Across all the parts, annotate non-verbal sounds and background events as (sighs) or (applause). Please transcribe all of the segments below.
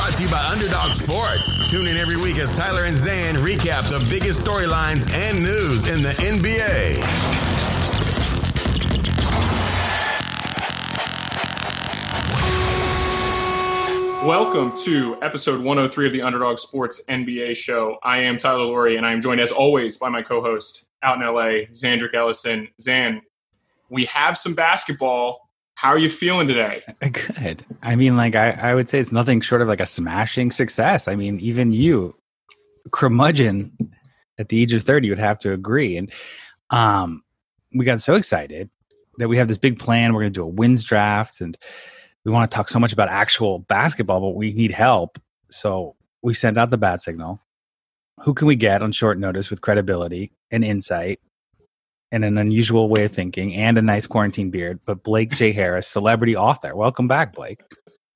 Brought to you by Underdog Sports. Tune in every week as Tyler and Zan recap the biggest storylines and news in the NBA. Welcome to episode 103 of the Underdog Sports NBA show. I am Tyler Laurie, and I am joined as always by my co host out in LA, Zandrick Ellison. Zan, we have some basketball. How are you feeling today? Good. I mean, like, I, I would say it's nothing short of like a smashing success. I mean, even you, curmudgeon at the age of 30, would have to agree. And um, we got so excited that we have this big plan. We're going to do a wins draft and we want to talk so much about actual basketball, but we need help. So we sent out the bat signal. Who can we get on short notice with credibility and insight and an unusual way of thinking and a nice quarantine beard? But Blake J. Harris, celebrity author. Welcome back, Blake.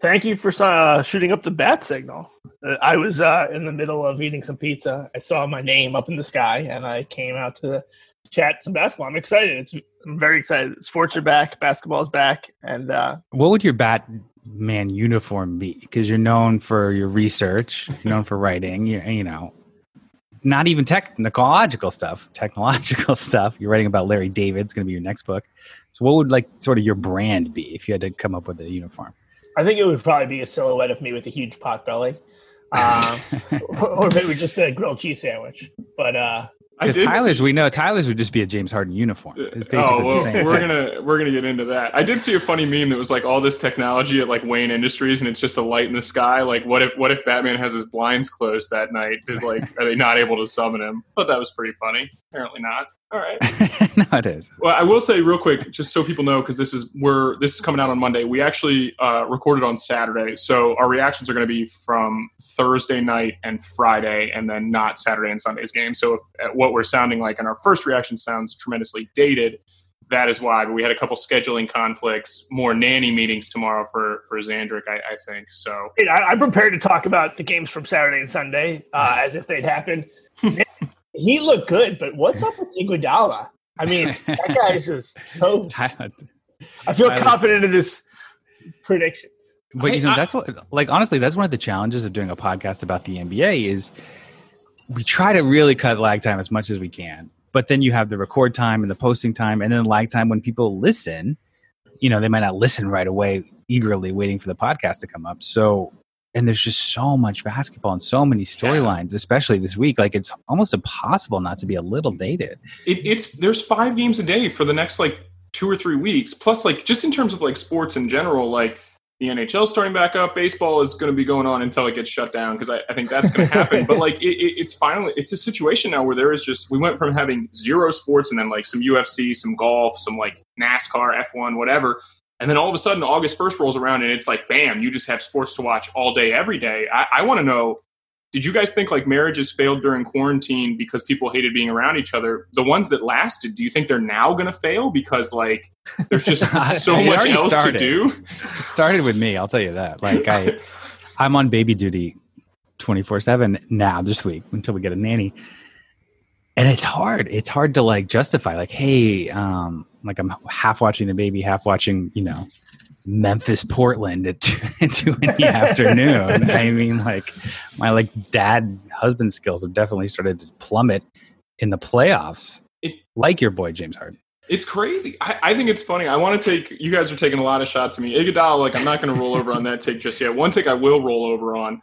Thank you for uh, shooting up the bat signal. Uh, I was uh, in the middle of eating some pizza. I saw my name up in the sky, and I came out to chat some basketball. I'm excited. It's, I'm very excited. Sports are back. Basketball's back. And uh, what would your Batman uniform be? Because you're known for your research, you're known for writing. You, you know, not even technological stuff. Technological (laughs) stuff. You're writing about Larry David. It's going to be your next book. So, what would like sort of your brand be if you had to come up with a uniform? I think it would probably be a silhouette of me with a huge pot belly. Um, (laughs) or maybe just a grilled cheese sandwich. But uh, because Tyler's, see, we know Tyler's would just be a James Harden uniform. It's basically oh, well, we're gonna we're gonna get into that. I did see a funny meme that was like all this technology at like Wayne Industries, and it's just a light in the sky. Like, what if what if Batman has his blinds closed that night? Is like, are they not able to summon him? Thought that was pretty funny. Apparently not. All right. (laughs) no, it is. Well, I will say real quick, just so people know, because this is we're this is coming out on Monday. We actually uh, recorded on Saturday, so our reactions are going to be from Thursday night and Friday, and then not Saturday and Sunday's game. So if uh, what we're sounding like in our first reaction sounds tremendously dated, that is why. But we had a couple scheduling conflicts, more nanny meetings tomorrow for for Zandrick, I, I think. So I, am prepared to talk about the games from Saturday and Sunday uh, (laughs) as if they'd happened. he looked good, but what's up with Iguodala? I mean, that guy's just so. (laughs) I feel confident in this prediction. But you know, that's what like honestly, that's one of the challenges of doing a podcast about the NBA is we try to really cut lag time as much as we can. But then you have the record time and the posting time and then lag time when people listen, you know, they might not listen right away eagerly waiting for the podcast to come up. So and there's just so much basketball and so many storylines, yeah. especially this week. Like it's almost impossible not to be a little dated. It, it's there's five games a day for the next like two or three weeks. Plus, like just in terms of like sports in general, like the NHL starting back up, baseball is going to be going on until it gets shut down because I, I, think that's going to happen. but like it, it, it's finally it's a situation now where there is just we went from having zero sports and then like some UFC, some golf, some like NASCAR, F1, whatever and then all of a sudden, August 1st rolls around and it's like, bam, you just have sports to watch all day, every day. I, I want to know did you guys think like marriages failed during quarantine because people hated being around each other? The ones that lasted, do you think they're now going to fail because like there's just (laughs) so much else started. to do? It started with me, I'll tell you that. Like I, I'm on baby duty 24 seven now this week until we get a nanny. And it's hard. It's hard to like justify like, Hey, um, like I'm half watching the baby, half watching, you know, Memphis, Portland at two, (laughs) two in the afternoon. (laughs) I mean, like my like dad husband skills have definitely started to plummet in the playoffs. It, like your boy James Harden. It's crazy. I, I, think it's funny. I want to take. You guys are taking a lot of shots at me. Iguodala, like I'm not going to roll over on that take just yet. One take I will roll over on.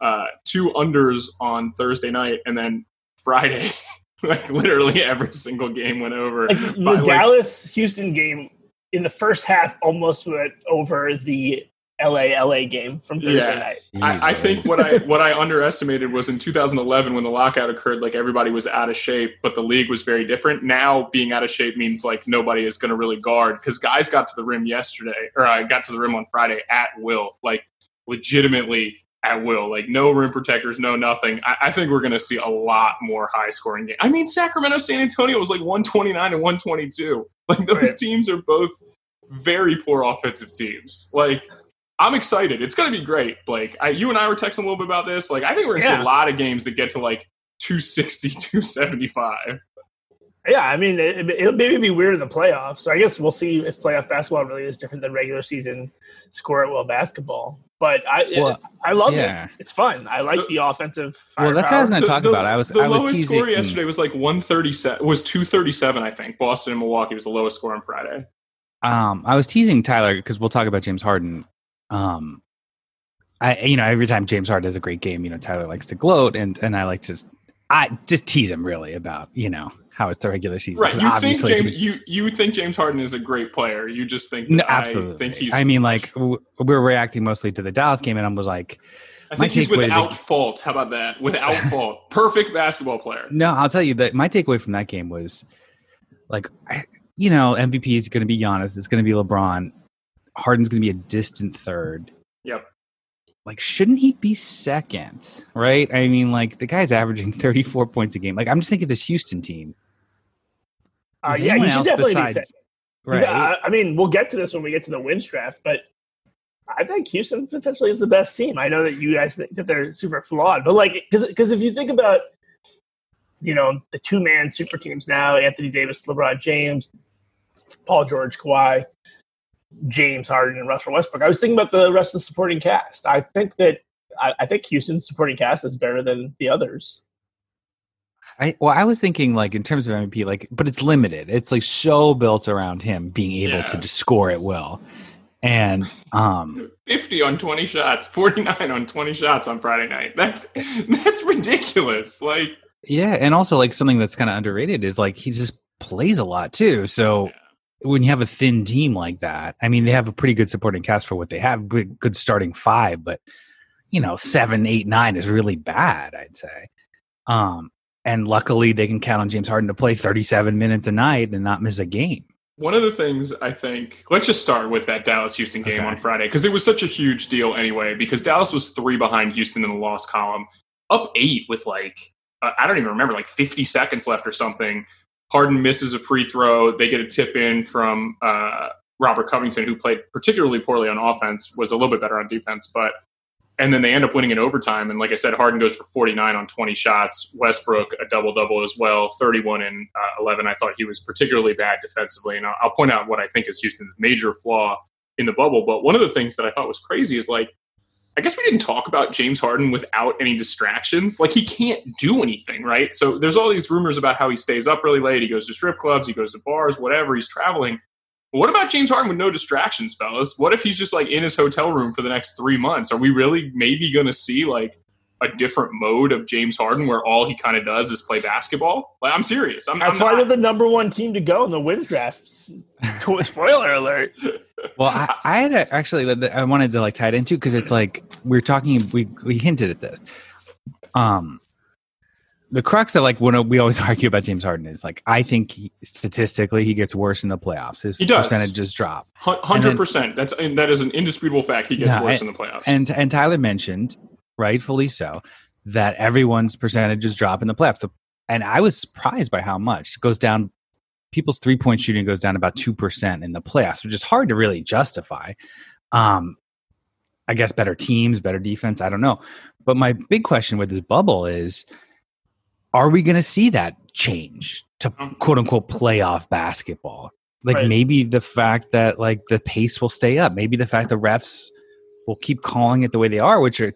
Uh, two unders on Thursday night, and then Friday (laughs) like literally every single game went over. Like the like, Dallas Houston game in the first half almost went over the LA LA game from Thursday yeah. night. I, I, think what I (laughs) what I underestimated was in 2011 when the lockout occurred, like everybody was out of shape, but the league was very different. Now being out of shape means like nobody is going to really guard because guys got to the rim yesterday, or I got to the rim on Friday at will, like legitimately at will. Like no rim protectors, no nothing. I, I think we're going to see a lot more high scoring games. I mean, Sacramento, San Antonio was like 129 and 122. (laughs) Like those right. teams are both very poor offensive teams. Like I'm excited. It's going to be great. Like I, you and I were texting a little bit about this. Like I think we're going to yeah. see a lot of games that get to like 260, 275. Yeah, I mean, it, will maybe be weird in the playoffs. So I guess we'll see if playoff basketball really is different than regular season score at well basketball. But I, well, I love yeah. it. It's fun. I like the, the offensive. Well, that's what I was going to talk the, about. I was the I was lowest teasing. score yesterday was like one thirty seven. Was two thirty seven. I think Boston and Milwaukee was the lowest score on Friday. Um, I was teasing Tyler because we'll talk about James Harden. Um, I you know every time James Harden has a great game, you know Tyler likes to gloat, and and I like to, I just tease him really about you know how it's the regular season. Right. You think James, you you think James Harden is a great player. You just think no, absolutely. I think he's. I mean, like we are reacting mostly to the Dallas game, and I was like, I think he's without the, fault. How about that? Without (laughs) fault, perfect basketball player. No, I'll tell you that my takeaway from that game was, like, you know, MVP is going to be Giannis. It's going to be LeBron. Harden's going to be a distant third. Yep like shouldn't he be second right i mean like the guy's averaging (laughs) 34 points a game like i'm just thinking this houston team uh, yeah, he should definitely besides, be. Right. Uh, I mean, we'll get to this when we get to the wins draft, but I think Houston potentially is the best team. I know that you guys think that they're super flawed, but like, because if you think about, you know, the two man super teams now Anthony Davis, LeBron James, Paul George, Kawhi, James Harden, and Russell Westbrook, I was thinking about the rest of the supporting cast. I think that I, I think Houston's supporting cast is better than the others. I well, I was thinking like in terms of MVP, like, but it's limited. It's like so built around him being able yeah. to score at will. And um 50 on 20 shots, 49 on 20 shots on Friday night. That's that's ridiculous. Like Yeah, and also like something that's kind of underrated is like he just plays a lot too. So yeah. when you have a thin team like that, I mean they have a pretty good supporting cast for what they have, good starting five, but you know, seven, eight, nine is really bad, I'd say. Um, and luckily, they can count on James Harden to play 37 minutes a night and not miss a game. One of the things I think, let's just start with that Dallas Houston game okay. on Friday because it was such a huge deal anyway. Because Dallas was three behind Houston in the loss column, up eight with like, uh, I don't even remember, like 50 seconds left or something. Harden misses a free throw. They get a tip in from uh, Robert Covington, who played particularly poorly on offense, was a little bit better on defense, but and then they end up winning in overtime. And like I said, Harden goes for 49 on 20 shots. Westbrook a double double as well, 31 and uh, 11. I thought he was particularly bad defensively, and I'll, I'll point out what I think is Houston's major flaw in the bubble. But one of the things that I thought was crazy is like. I guess we didn't talk about James Harden without any distractions. Like he can't do anything, right? So there's all these rumors about how he stays up really late. He goes to strip clubs, he goes to bars, whatever. He's traveling. What about James Harden with no distractions, fellas? What if he's just like in his hotel room for the next three months? Are we really maybe going to see like a different mode of James Harden where all he kind of does is play basketball? Like, I'm serious. I'm, That's I'm why they're the number one team to go in the wins draft. (laughs) Spoiler alert. Well, I, I had a, actually I wanted to like tie it into because it's like we are talking. We we hinted at this. Um, the crux of like when we always (laughs) argue about James Harden is like I think he, statistically he gets worse in the playoffs. His he does. percentages drop. Hundred percent. That's and that is an indisputable fact. He gets worse and, in the playoffs. And and Tyler mentioned rightfully so that everyone's percentages drop in the playoffs. And I was surprised by how much it goes down. People's three point shooting goes down about two percent in the playoffs, which is hard to really justify. Um, I guess better teams, better defense. I don't know. But my big question with this bubble is are we going to see that change to mm. quote unquote playoff basketball? Like right. maybe the fact that like the pace will stay up, maybe the fact the refs will keep calling it the way they are, which are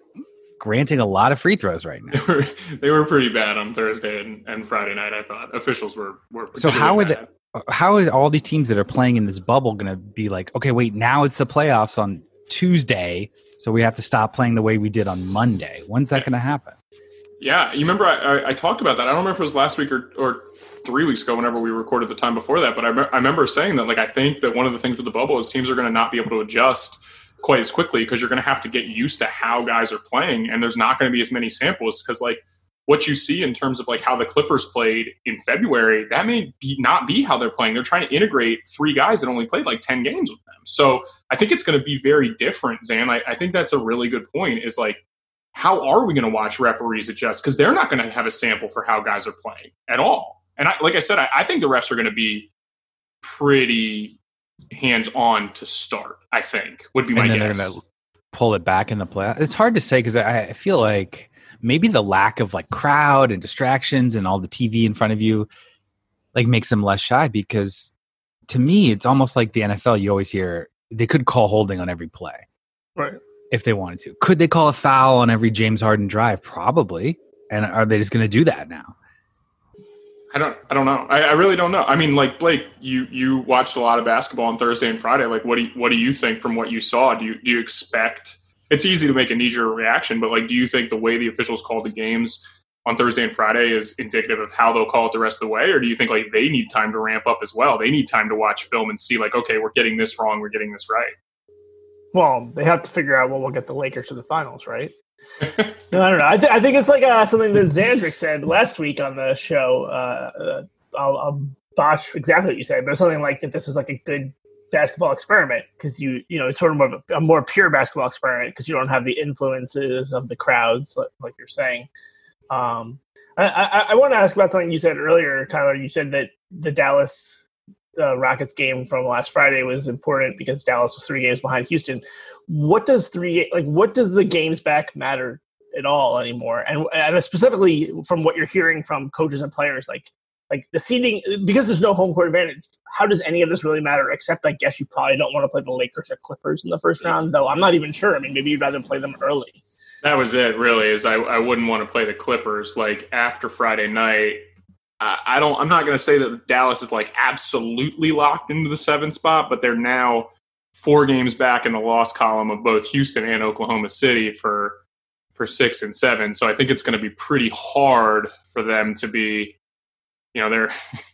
granting a lot of free throws right now. They were, (laughs) they were pretty bad on Thursday and, and Friday night. I thought officials were were so how are the, how are all these teams that are playing in this bubble going to be like? Okay, wait, now it's the playoffs on Tuesday, so we have to stop playing the way we did on Monday. When's that going to happen? Yeah, you remember I, I, I, talked about that. I don't remember if it was last week or, or three weeks ago, whenever we recorded the time before that. But I, I remember saying that, like, I think that one of the things with the bubble is teams are going to not be able to adjust quite as quickly because you're going to have to get used to how guys are playing, and there's not going to be as many samples because, like, what you see in terms of like how the Clippers played in February, that may be not be how they're playing. They're trying to integrate three guys that only played like 10 games with them. So I think it's going to be very different, Zan. I, I think that's a really good point. Is like how are we going to watch referees adjust? Because they're not going to have a sample for how guys are playing at all. And I, like I said, I, I think the refs are going to be pretty hands on to start. I think would be my and then guess. they're pull it back in the play. It's hard to say because I, I feel like maybe the lack of like crowd and distractions and all the TV in front of you like makes them less shy because to me it's almost like the NFL you always hear they could call holding on every play Right. If they wanted to. Could they call a foul on every James Harden drive? Probably. And are they just going to do that now? I don't. I don't know. I, I really don't know. I mean, like Blake, you you watched a lot of basketball on Thursday and Friday. Like, what do you, what do you think from what you saw? Do you do you expect? It's easy to make a knee jerk reaction, but like, do you think the way the officials called the games on Thursday and Friday is indicative of how they'll call it the rest of the way, or do you think like they need time to ramp up as well? They need time to watch film and see like, okay, we're getting this wrong, we're getting this right. Well, they have to figure out what will get the Lakers to the finals, right? (laughs) no, I don't know. I, th- I think it's like uh, something that Zandrick said last week on the show. Uh, uh, I'll, I'll botch exactly what you said, but something like that. This was like a good basketball experiment because you, you know, it's sort of more of a, a more pure basketball experiment because you don't have the influences of the crowds, like, like you're saying. Um, I, I, I want to ask about something you said earlier, Tyler. You said that the Dallas uh, Rockets game from last Friday was important because Dallas was three games behind Houston. What does three like? What does the games back matter at all anymore? And, and specifically from what you're hearing from coaches and players, like like the seeding because there's no home court advantage. How does any of this really matter? Except I guess you probably don't want to play the Lakers or Clippers in the first round, though. I'm not even sure. I mean, maybe you'd rather play them early. That was it, really. Is I, I wouldn't want to play the Clippers like after Friday night. I, I don't. I'm not going to say that Dallas is like absolutely locked into the seventh spot, but they're now four games back in the loss column of both Houston and Oklahoma City for for six and seven. So I think it's going to be pretty hard for them to be. You know, they're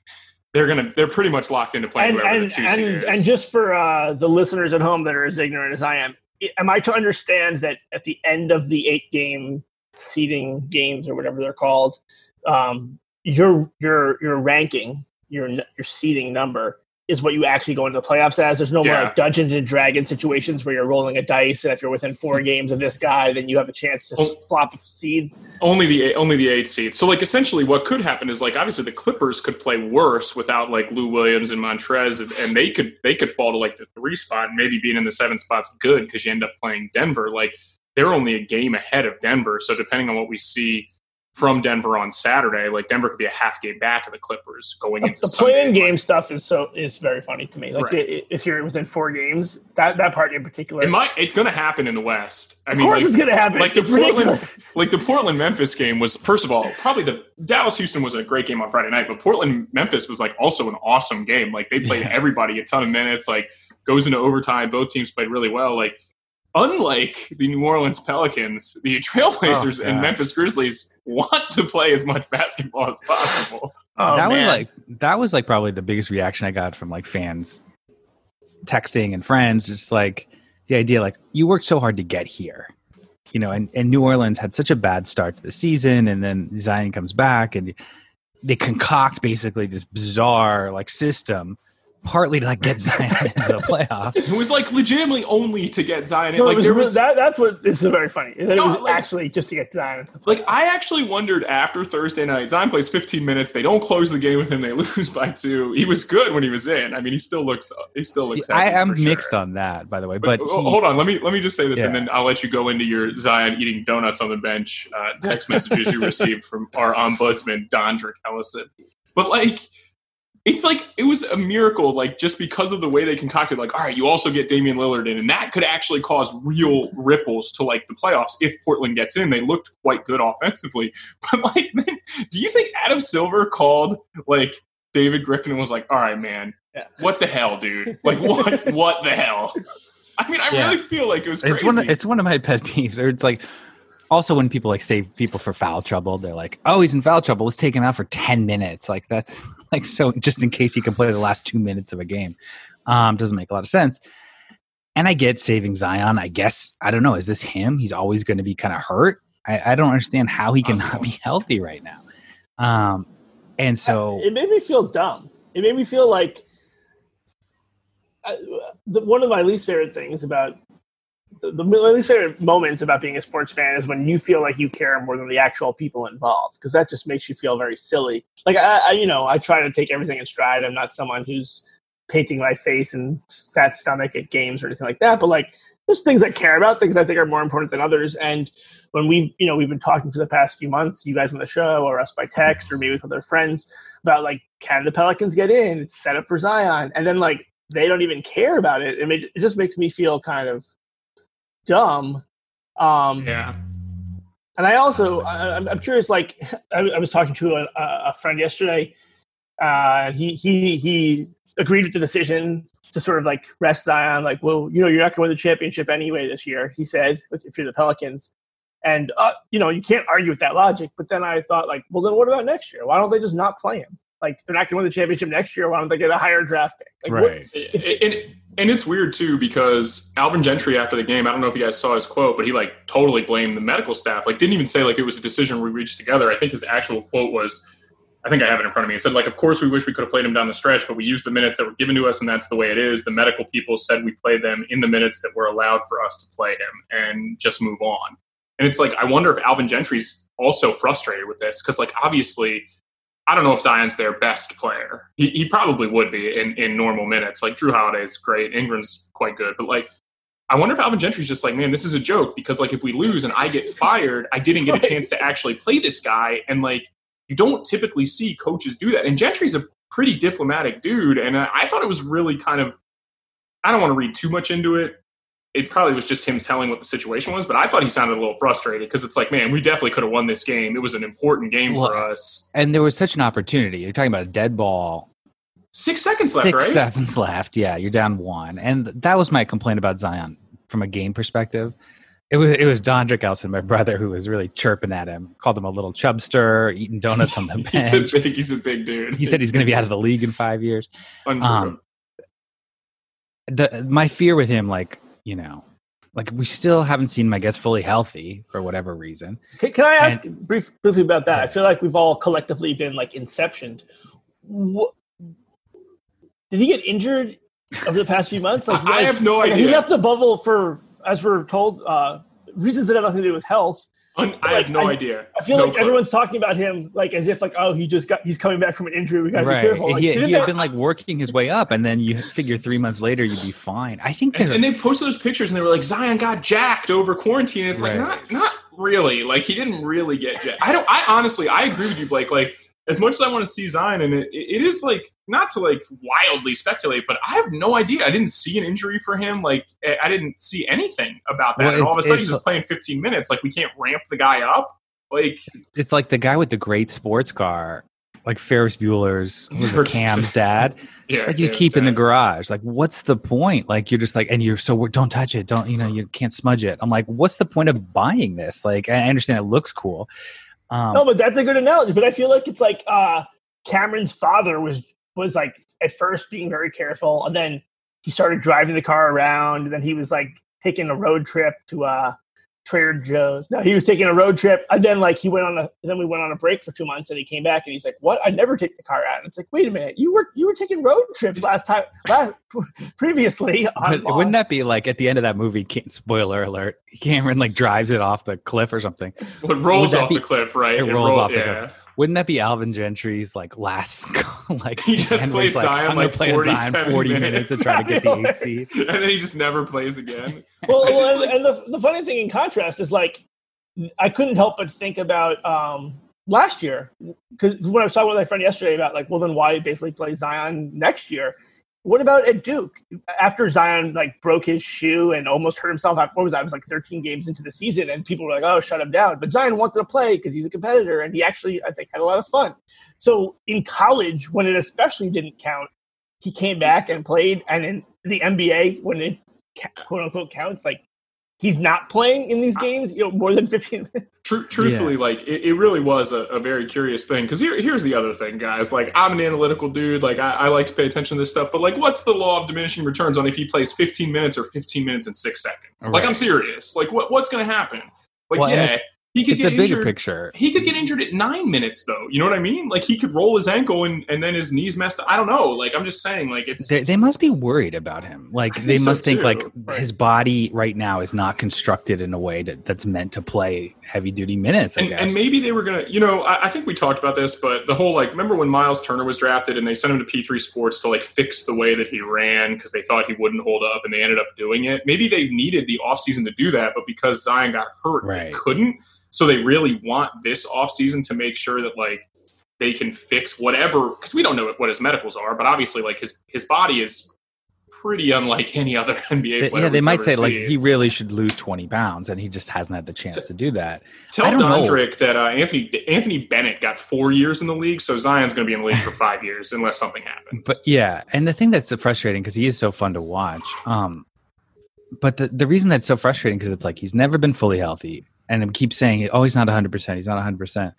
(laughs) they're gonna they're pretty much locked into playing And whoever and the two and, and just for uh, the listeners at home that are as ignorant as I am, am I to understand that at the end of the eight game seeding games or whatever they're called, um, your your your ranking, your your seeding number is what you actually go into the playoffs as. There's no more like Dungeons and Dragons situations where you're rolling a dice, and if you're within four hmm. games of this guy, then you have a chance to Oh. flop a seed. only the only the eight seed. So like essentially, what could happen is like obviously the Clippers could play worse without like Lou Williams and Montrezl, and, and they could they could fall to like the three spot, and maybe being in the seven spot's good because you end up playing Denver. Like they're only a game ahead of Denver, so depending on what we see from Denver on Saturday, like Denver could be a half game back of the Clippers going into the Sunday. play-in game stuff is so is very funny to me. Like Right. the, if you're within four games, that that part in particular. It might. It's going to happen in the West. I of mean, course, like, it's going to happen. like the it's Portland, ridiculous. like the Portland Memphis game was first of all probably the Dallas Houston was a great game on Friday night, but Portland Memphis was like also an awesome game. Like they played Yeah. everybody a ton of minutes. Like goes into overtime. Both teams played really well. Like unlike the New Orleans Pelicans, the Trailblazers Oh, and Memphis Grizzlies want to play as much basketball as possible. Oh, that man. was like that was like probably the biggest reaction I got from like fans texting and friends, just like the idea like you worked so hard to get here. You know, and, and New Orleans had such a bad start to the season and then Zion comes back and they concoct basically this bizarre like system partly to like get (laughs) Zion into the playoffs. It was like legitimately only to get Zion. No, like it was, there really- was that, that's what is very funny. That No, it was like- actually just to get Zion into the Like. I actually wondered after Thursday night, Zion plays 15 minutes. They don't close the game with him. They (laughs) lose by two. He was good when he was in. I mean, he still looks. He still looks. I am sure. mixed on that, by the way. But oh, he- hold on, let me let me just say this, and then I'll let you go into your Zion eating donuts on the bench uh, text messages you received from our ombudsman Dondrick Ellison. But like, it's like it was a miracle, like just because of the way they concocted. Like, all right, you also get Damian Lillard in, and that could actually cause real ripples to like the playoffs if Portland gets in. They looked quite good offensively, (laughs) but like, man, do you think Adam Silver called like? David Griffin and was like, "All right, man, Yeah. what the hell, dude? (laughs) Like, what, what the hell?" I mean, I Yeah. really feel like it was crazy. it's one of, it's one of my (laughs) pet peeves or it's like also when people like save people for foul trouble they're like oh he's in foul trouble let's take him out for 10 minutes like that's like so just in case he can play the last two minutes of a game. Um doesn't make a lot of sense. And i get saving zion i guess. I don't know. Is this him? He's always going to be kind of hurt. I, I don't understand how he cannot Possible. be (laughs) healthy right now. Um and so it made me feel dumb. It made me feel like uh, the, one of my least favorite things about the, least favorite moments about being a sports fan is when you feel like you care more than the actual people involved because that just makes you feel very silly. Like I, I, you know, I try to take everything in stride. I'm not someone who's painting my face and fat stomach at games or anything like that. But like, there's things I care about, things I think are more important than others. And when we, you know, we've been talking for the past few months, you guys on the show or us by text or me with other friends about like, can the Pelicans get in? It's set up for Zion, and then like they don't even care about it. It, it just makes me feel kind of dumb. Um, yeah. And I also, I, am curious. Like, (laughs) I, I, was talking to a, a friend yesterday, uh, and he he he agreed with the decision to sort of like rest Zion. Like, well, you know, you're not going to win the championship anyway this year. He said, if you're the Pelicans, and uh, you know, you can't argue with that logic. But then I thought, like, well, then what about next year? Why don't they just not play him? Like, they're not going to win the championship next year. Why don't they get a higher draft pick? Like, right. What, if, and, and it's weird too because Alvin Gentry after the game, I don't know if you guys saw his quote, but he like totally blamed the medical staff. Like, didn't even say like it was a decision we reached together. I think his actual quote was I think I have it in front of me. It said, like, of course we wish we could have played him down the stretch, but we used the minutes that were given to us, and that's the way it is. The medical people said we play them in the minutes that were allowed for us to play him and just move on. And it's like, I wonder if Alvin Gentry's also frustrated with this because, like, obviously, I don't know if Zion's their best player. He, he probably would be in, in normal minutes. Like, Jrue Holiday's great, Ingram's quite good, but like, I wonder if Alvin Gentry's just like, man, this is a joke because like if we lose and I get fired, I didn't get a chance to actually play this guy, and like you don't typically see coaches do that. And Gentry's a pretty diplomatic dude, and I thought it was really kind of. I don't want to read too much into it. It probably was just him telling what the situation was, but I thought he sounded a little frustrated because it's like, man, we definitely could have won this game. It was an important game well, for us, and there was such an opportunity. You're talking about a dead ball. Six seconds left, Six right? seconds left. Yeah, you're down one, and that was my complaint about Zion from a game perspective it was it was Dondrick Ellison, my brother, who was really chirping at him. Called him a little chubster, eating donuts on the bench. (laughs) he's, a big, he's a big dude. He said he's going to be out of the league in five years. Um, the my fear with him, like you know, like we still haven't seen my guest fully healthy for whatever reason. Can, can I ask and, brief, briefly about that? I feel like we've all collectively been like inceptioned. What, did he get injured over the past few months? Like, (laughs) I, have no like, idea. He left the bubble for as we're told, uh, reasons that have nothing to do with health. I like, have no I, idea. I feel no like clue. everyone's talking about him like as if like oh he just got he's coming back from an injury. We got to right. be careful. Like, he, he had been like working his way up, and then you figure three months later you'd be fine. I think, and, and, they posted those pictures, and they were like Zion got jacked over quarantine. It's right. like not not really. Like he didn't really get jacked. I don't. I honestly I agree with you, Blake. Like as much as I want to see Zion, and it, it is like not to like wildly speculate, but I have no idea. I didn't see an injury for him. Like I didn't see anything about that. Well, and all of a sudden, he's just playing 15 minutes. Like we can't ramp the guy up. Like it's like the guy with the great sports car, like Ferris Bueller's was Cam's (laughs) dad. yeah, it's like you just keep dad. in the garage. Like, what's the point? Like you're just like, and you're so don't touch it. Don't you know? You can't smudge it. I'm like, what's the point of buying this? Like, I understand it looks cool um, no, but that's a good analogy. But I feel like it's like uh, Cameron's father was was like at first being very careful, and then he started driving the car around, and then he was like taking a road trip to uh, Trader Joe's. No, he was taking a road trip, and then like he went on a. then we went on a break for two months, and he came back, and he's like, "What? I never take the car out." And it's like, wait a minute, you were you were taking road trips last time, last (laughs) previously. But wouldn't that be like at the end of that movie? Spoiler alert: Cameron like drives it off the cliff or something. Well, it rolls off be, the cliff, right? It, it rolls roll, off the yeah. cliff. Wouldn't that be Alvin Gentry's like last (laughs) like he just plays like, Zion like 40 minutes. minutes to try to get the (laughs) eight seed, and then he just never plays again. (laughs) Well, well and, like, and the the funny thing in contrast is like I couldn't help but think about um, last year because when I was talking with my friend yesterday about like, well, then why basically play Zion next year? What about at Duke? After Zion like broke his shoe and almost hurt himself, what was that? It was like 13 games into the season, and people were like, "Oh, shut him down." But Zion wanted to play because he's a competitor, and he actually, I think, had a lot of fun. So in college, when it especially didn't count, he came back and played, and in the NBA, when it quote unquote counts, like he's not playing in these games, you know, more than 15 minutes. Tr- truthfully, yeah. like it, it, really was a, a very curious thing. Because here, here's the other thing, guys. Like I'm an analytical dude. Like I, I, like to pay attention to this stuff. But like, what's the law of diminishing returns on if he plays 15 minutes or 15 minutes and six seconds? Right. Like I'm serious. Like what, what's going to happen? Like well, yeah. He could it's get a bigger injured. picture. He could get injured at nine minutes, though. You know what I mean? Like he could roll his ankle and, and then his knees messed up. I don't know. Like I'm just saying, like it's They, they must be worried about him. Like they so, must think too. like Right. his body right now is not constructed in a way that, that's meant to play heavy duty minutes. I and, guess. and maybe they were gonna, you know, I, I think we talked about this, but the whole like, remember when Miles Turner was drafted and they sent him to P3 Sports to like fix the way that he ran because they thought he wouldn't hold up, and they ended up doing it. Maybe they needed the offseason to do that, but because Zion got hurt, they couldn't. So they really want this offseason to make sure that like they can fix whatever because we don't know what his medicals are, but obviously like his his body is pretty unlike any other (laughs) NBA They- player. yeah, they might say like he really should lose twenty pounds, and he just hasn't had the chance to do that. Tell I don't know. Dondrick that uh, Anthony Anthony Bennett got four years in the league, so Zion's going to be in the league for (laughs) five years unless something happens. But yeah, and the thing that's so frustrating because he is so fun to watch. Um, but the the reason that's so frustrating because it's like he's never been fully healthy, and I keep saying, oh, he's not hundred percent. He's not hundred percent.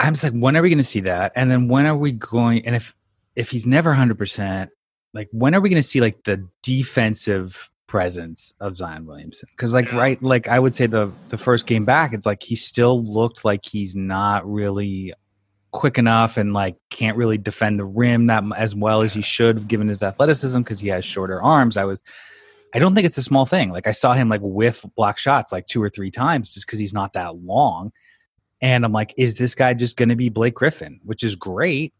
I'm just like, when are we going to see that? And then when are we going? And if if he's never hundred percent, like when are we going to see like the defensive presence of Zion Williamson? Because like Yeah. right, like I would say the the first game back, it's like he still looked like he's not really quick enough and like can't really defend the rim that as well as he should given his athleticism because he has shorter arms. I was I don't think it's a small thing. Like I saw him like whiff block shots like two or three times just because he's not that long. And I'm like, is this guy just going to be Blake Griffin, which is great,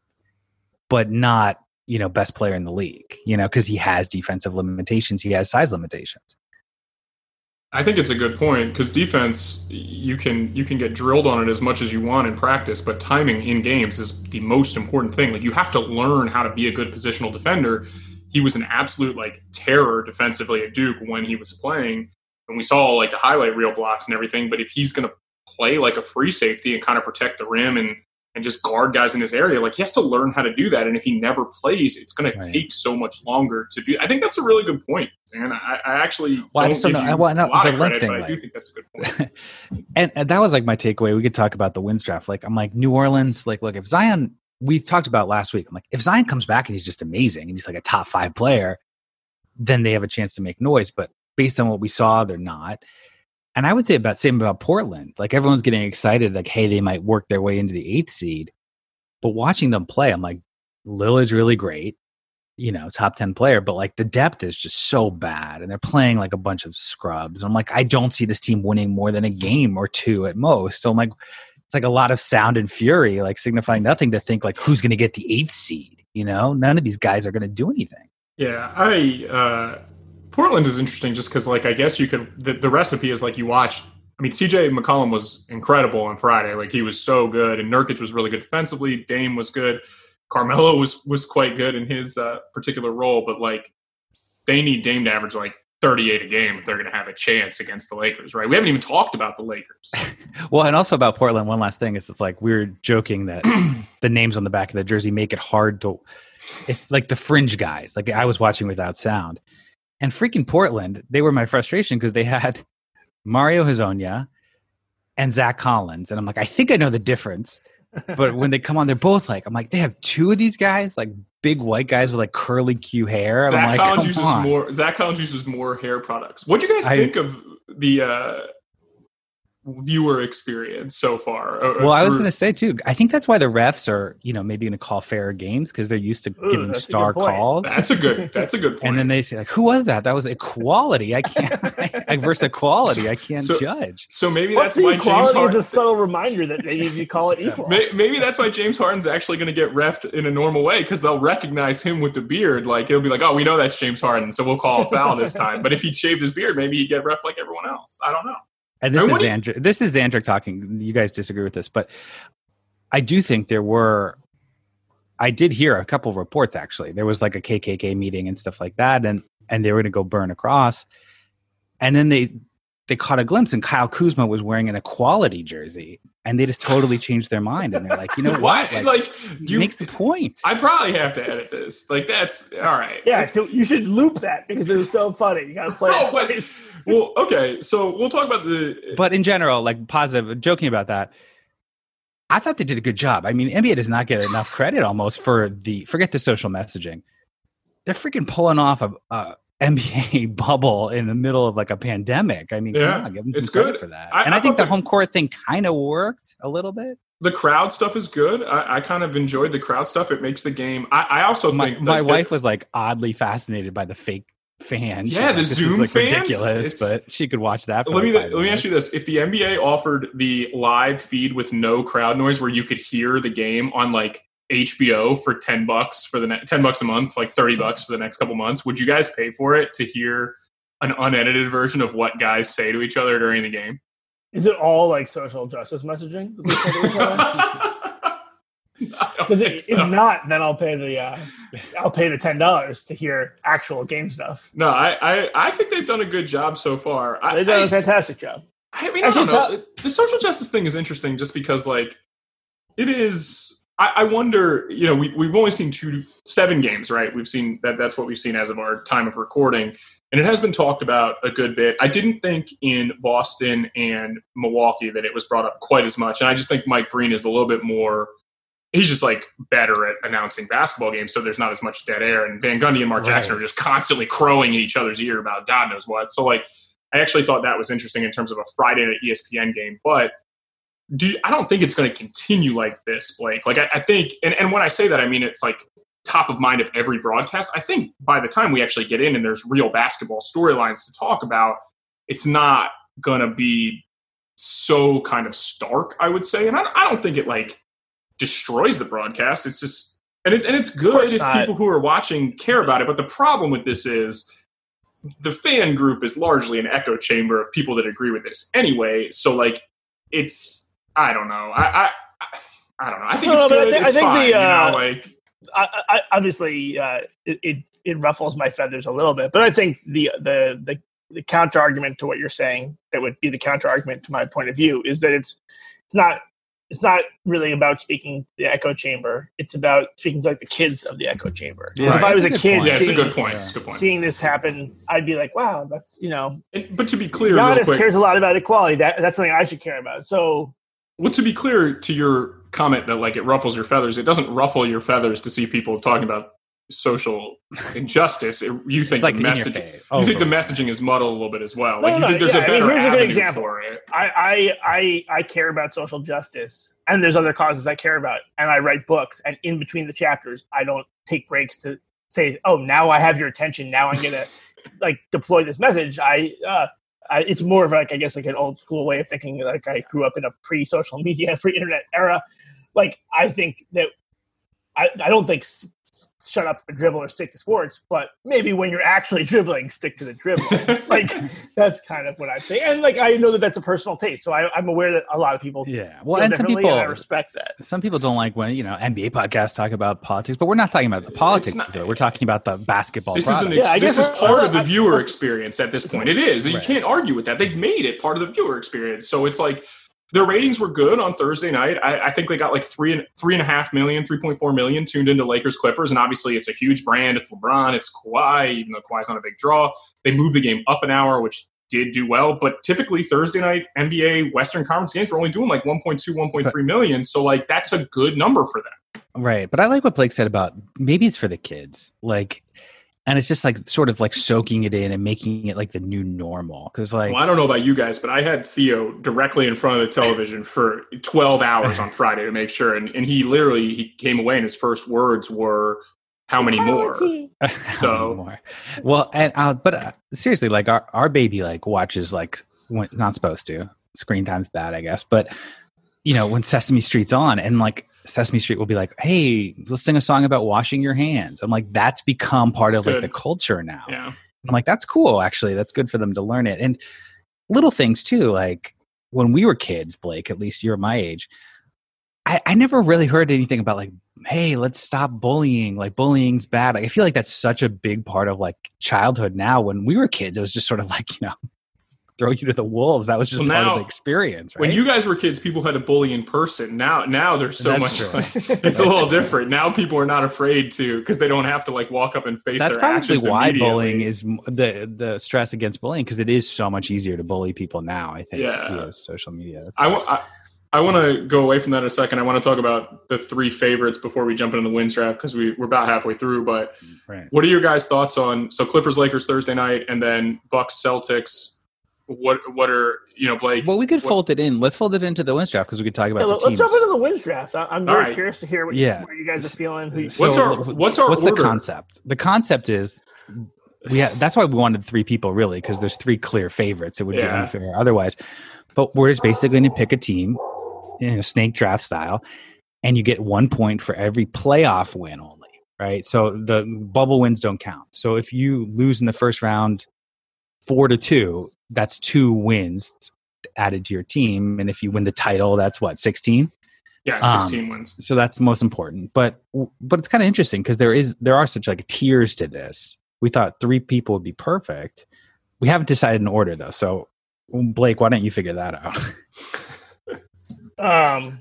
but not you know best player in the league, you know, because he has defensive limitations, he has size limitations. I think it's a good point because defense you can you can get drilled on it as much as you want in practice, but timing in games is the most important thing. Like you have to learn how to be a good positional defender. He was an absolute like terror defensively at Duke when he was playing, and we saw like the highlight reel blocks and everything. But if he's going to play like a free safety and kind of protect the rim and and just guard guys in his area, like he has to learn how to do that. And if he never plays, it's going Right. to take so much longer to do. I think that's a really good point, and I, I actually Well, I just don't know. I- well, no, the length thing, I do think that's a good (laughs) point. and, and that was like my takeaway. We could talk about the wins draft. Like I'm like New Orleans. Like look, if Zion, we talked about last week. I'm like if Zion comes back and he's just amazing and he's like a top five player, then they have a chance to make noise. But based on what we saw, they're not. And I would say about same about Portland. Like everyone's getting excited. Like hey, they might work their way into the eighth seed. But watching them play, I'm like Lillard's really great. You know, top 10 player, but like the depth is just so bad and they're playing like a bunch of scrubs. I'm like, I don't see this team winning more than a game or two at most. So I'm like, it's like a lot of sound and fury, like signifying nothing to think like who's going to get the eighth seed. You know, none of these guys are going to do anything. Yeah, I uh, Portland is interesting just because, like, I guess you could. The, the recipe is like you watch. I mean, CJ McCollum was incredible on Friday. Like he was so good, and Nurkic was really good defensively. Dame was good. Carmelo was was quite good in his uh, particular role, but like they need Dame to average like 38 a game if they're going to have a chance against the Lakers, right? We haven't even talked about the Lakers. (laughs) Well, and also about Portland, one last thing is it's like we're joking that (clears throat) the names on the back of the jersey make it hard to, it's like the fringe guys. Like I was watching without sound, and freaking Portland, they were my frustration because they had Mario Hezonja and Zach Collins, and I'm like, I think I know the difference. But when they come on, they're both like, I'm like, they have two of these guys, like big white guys with like curly Q hair. Zach I'm like, Collins uses on. more. Zach Collins uses more hair products. What do you guys I- think of the uh, viewer experience so far? Uh, Well, I was going to say too. I think that's why the refs are, you know, maybe going to call fairer games because they're used to Ooh, giving that's star calls. That's a good. That's a good point. (laughs) And then they say like, "Who was that? That was equality. I can't (laughs) I, versus equality. I can't So- judge." so maybe Plus, that's why the James equality is a subtle reminder that maybe if you call it (laughs) equal. May- Maybe that's why James Harden's actually going to get refed in a normal way because they'll recognize him with the beard. Like it'll be like, oh, we know that's James Harden, so we'll call a foul this time. But if he shaved his beard, maybe he'd get ref like everyone else. I don't know. And this And is you- Andrew. This is Andrew talking. You guys disagree with this, but I do think there were. I did hear a couple of reports actually. There was like a KKK meeting and stuff like that, and and they were going to go burn a cross, and then they they caught a glimpse, and Kyle Kuzma was wearing an equality jersey, and they just totally changed their mind, and they're like, you know (laughs) Why? what? Like, Like, you, makes the point. I probably have to edit this. Like that's all right. Yeah, so you should loop that because it was so funny. You got to play No, it but- twice. Well, okay. So we'll talk about the. but in general, like positive, joking about that, I thought they did a good job. I mean, NBA does not get enough credit almost for the forget the social messaging. They're freaking pulling off uh, a, a (laughs) NBA bubble in the middle of like a pandemic. I mean, Yeah, come on, give them some it's credit good. for that. I- and I I, think the the- home court thing kind of worked a little bit. The crowd stuff is good. I, I kind of enjoyed the crowd stuff. It makes the game. I, I also My, think my wife was like oddly fascinated by the fake fans. Yeah, the this is, Zoom like fans? ridiculous, It's- but she could watch that. For let like me five let me ask you this: If the NBA offered the live feed with no crowd noise, where you could hear the game on like HBO for ten bucks for the ne- ten bucks a month, like thirty bucks for the next couple months, would you guys pay for it to hear an unedited version of what guys say to each other during the game? Is it all like social justice messaging? (laughs) that they say to each other? I don't Because if not, then I'll pay the uh, I'll pay the ten dollars to hear actual game stuff. No, I, I I think they've done a good job so far. I, They've done I- a fantastic job. I mean, I don't know. the social justice thing is interesting just because, like, it is. I, I wonder. You know, we we've only seen two, seven games, right? We've seen that. That's what we've seen as of our time of recording, and it has been talked about a good bit. I didn't think in Boston and Milwaukee that it was brought up quite as much, and I just think Mike Breen is a little bit more. He's just like better at announcing basketball games, so there's not as much dead air. And Van Gundy and Mark Jackson are just constantly crowing in each other's ear about God knows what. So, like, I actually thought that was interesting in terms of a Friday night E ESPN game. But do I don't think it's going to continue like this, Blake. Like I, I think, and, and when I say that, I mean it's like top of mind of every broadcast. I think by the time we actually get in and there's real basketball storylines to talk about, it's not going to be so kind of stark. I would say, and I, I don't think it like destroys the broadcast. It's just and it, and it's good if not. people who are watching care about it. But the problem with this is the fan group is largely an echo chamber of people that agree with this anyway. So like it's I don't know. I I, I don't know. I think No, it's no, but I good. think- I think fine. the, you uh, know, like I, I, obviously, uh, it, it it ruffles my feathers a little bit, but I think the the the, the counter argument to what you're saying that would be the counter argument to my point of view is that it's it's not it's not really about speaking the echo chamber. It's about speaking to like the kids of the echo chamber. 'Cause Right. If I was a That's a good kid, point. yeah, it's a good point. It's a good point. seeing this happen, I'd be like, wow, that's you know, And- but to be clear, real Giannis quick, cares a lot about equality. That that's something I should care about. So well, to be clear to your comment that like it ruffles your feathers, it doesn't ruffle your feathers to see people talking about social injustice. It, you think like the message, you think the messaging is muddled a little bit as well. No, Like you no, think there's yeah, a I mean, here's a good example. I, I I I care about social justice, and there's other causes I care about, and I write books, and in between the chapters, I don't take breaks to say, "Oh, now I have your attention. Now I'm gonna (laughs) like deploy this message." I, uh, I it's more of like I guess like an old school way of thinking. Like I grew up in a pre-social media, (laughs) pre-internet era. Like I think that I I don't think shut up and dribble or stick to sports, but maybe when you're actually (laughs) dribbling, stick to the dribble. (laughs) like that's kind of what I think. And like I know that that's a personal taste, so I, I'm aware that a lot of people Yeah. Well, and some people, and I respect that. some people don't like when you know NBA podcasts talk about politics, but we're not talking about the politics. not- of. We're talking about the basketball. This is an ex- Yeah, I this is we're- part of the viewer I- experience at this point. It is. You Right. can't argue with that. They've made it part of the viewer experience. So it's like their ratings were good on Thursday night. I, I think they got like three and three and a half million, three point four million tuned into Lakers Clippers, and obviously it's a huge brand. It's LeBron, it's Kawhi, even though Kawhi's not a big draw. They moved the game up an hour, which did do well. But typically Thursday night NBA Western Conference games are only doing like 1.2, 1.3 million. So like that's a good number for them. Right. But I like what Blake said about maybe it's for the kids. Like, and it's just like sort of like soaking it in and making it like the new normal. Cause like, Well, I don't know about you guys, but I had Theo directly in front of the television for 12 hours on (laughs) Friday to make sure. And, and he literally he came away and his first words were, how many more? (laughs) So- more. Well, and uh, but uh, seriously, like our, our baby like watches like when not supposed to. Screen time's bad, I guess. But you know, when Sesame Street's on, and like Sesame Street will be like, "Hey, let's sing a song about washing your hands." I'm like, that's become part That's of like the culture now. Yeah. I'm like, that's cool. Actually, that's good for them to learn it. And little things too, like when we were kids, Blake. At least you're my age. I, I never really heard anything about like, hey, let's stop bullying. Like bullying's bad. Like, I feel like that's such a big part of like childhood now. When we were kids, it was just sort of like you know, throw you to the wolves. That was just Well, part of the experience. Right? When you guys were kids, people had to bully in person. Now, now there's so That's much. Like, (laughs) it's a little true. different. Now people are not afraid to because they don't have to like walk up and face that's their probably why bullying is the the stress against bullying because it is so much easier to bully people now. I think Yeah. via social media. That's I, wa- I, I want to go away from that in a second. I want to talk about the three favorites before we jump into the wins draft because we, we're about halfway through. But Right. what are your guys' thoughts on so Clippers Lakers Thursday night and then Bucks Celtics? What what are you know Blake? Well, we could what- fold it in. Let's fold it into the wins draft because we could talk about Yeah, the let's teams. jump into the wins draft. I- I'm very right. curious to hear what, Yeah. what you guys are feeling. Who- What's our- what's our what's order? the concept? The concept is we ha- that's why we wanted three people really because there's three clear favorites. It would be unfair otherwise. But we're just basically going to pick a team in a snake draft style, and you get one point for every playoff win only. Right. So the bubble wins don't count. So if you lose in the first round four to two, that's two wins added to your team. And if you win the title, that's what sixteen yeah, um, sixteen wins. so that's most important but but it's kind of interesting because there is there are such like tiers to this we thought three people would be perfect we haven't decided an order though so blake why don't you figure that out (laughs) Um,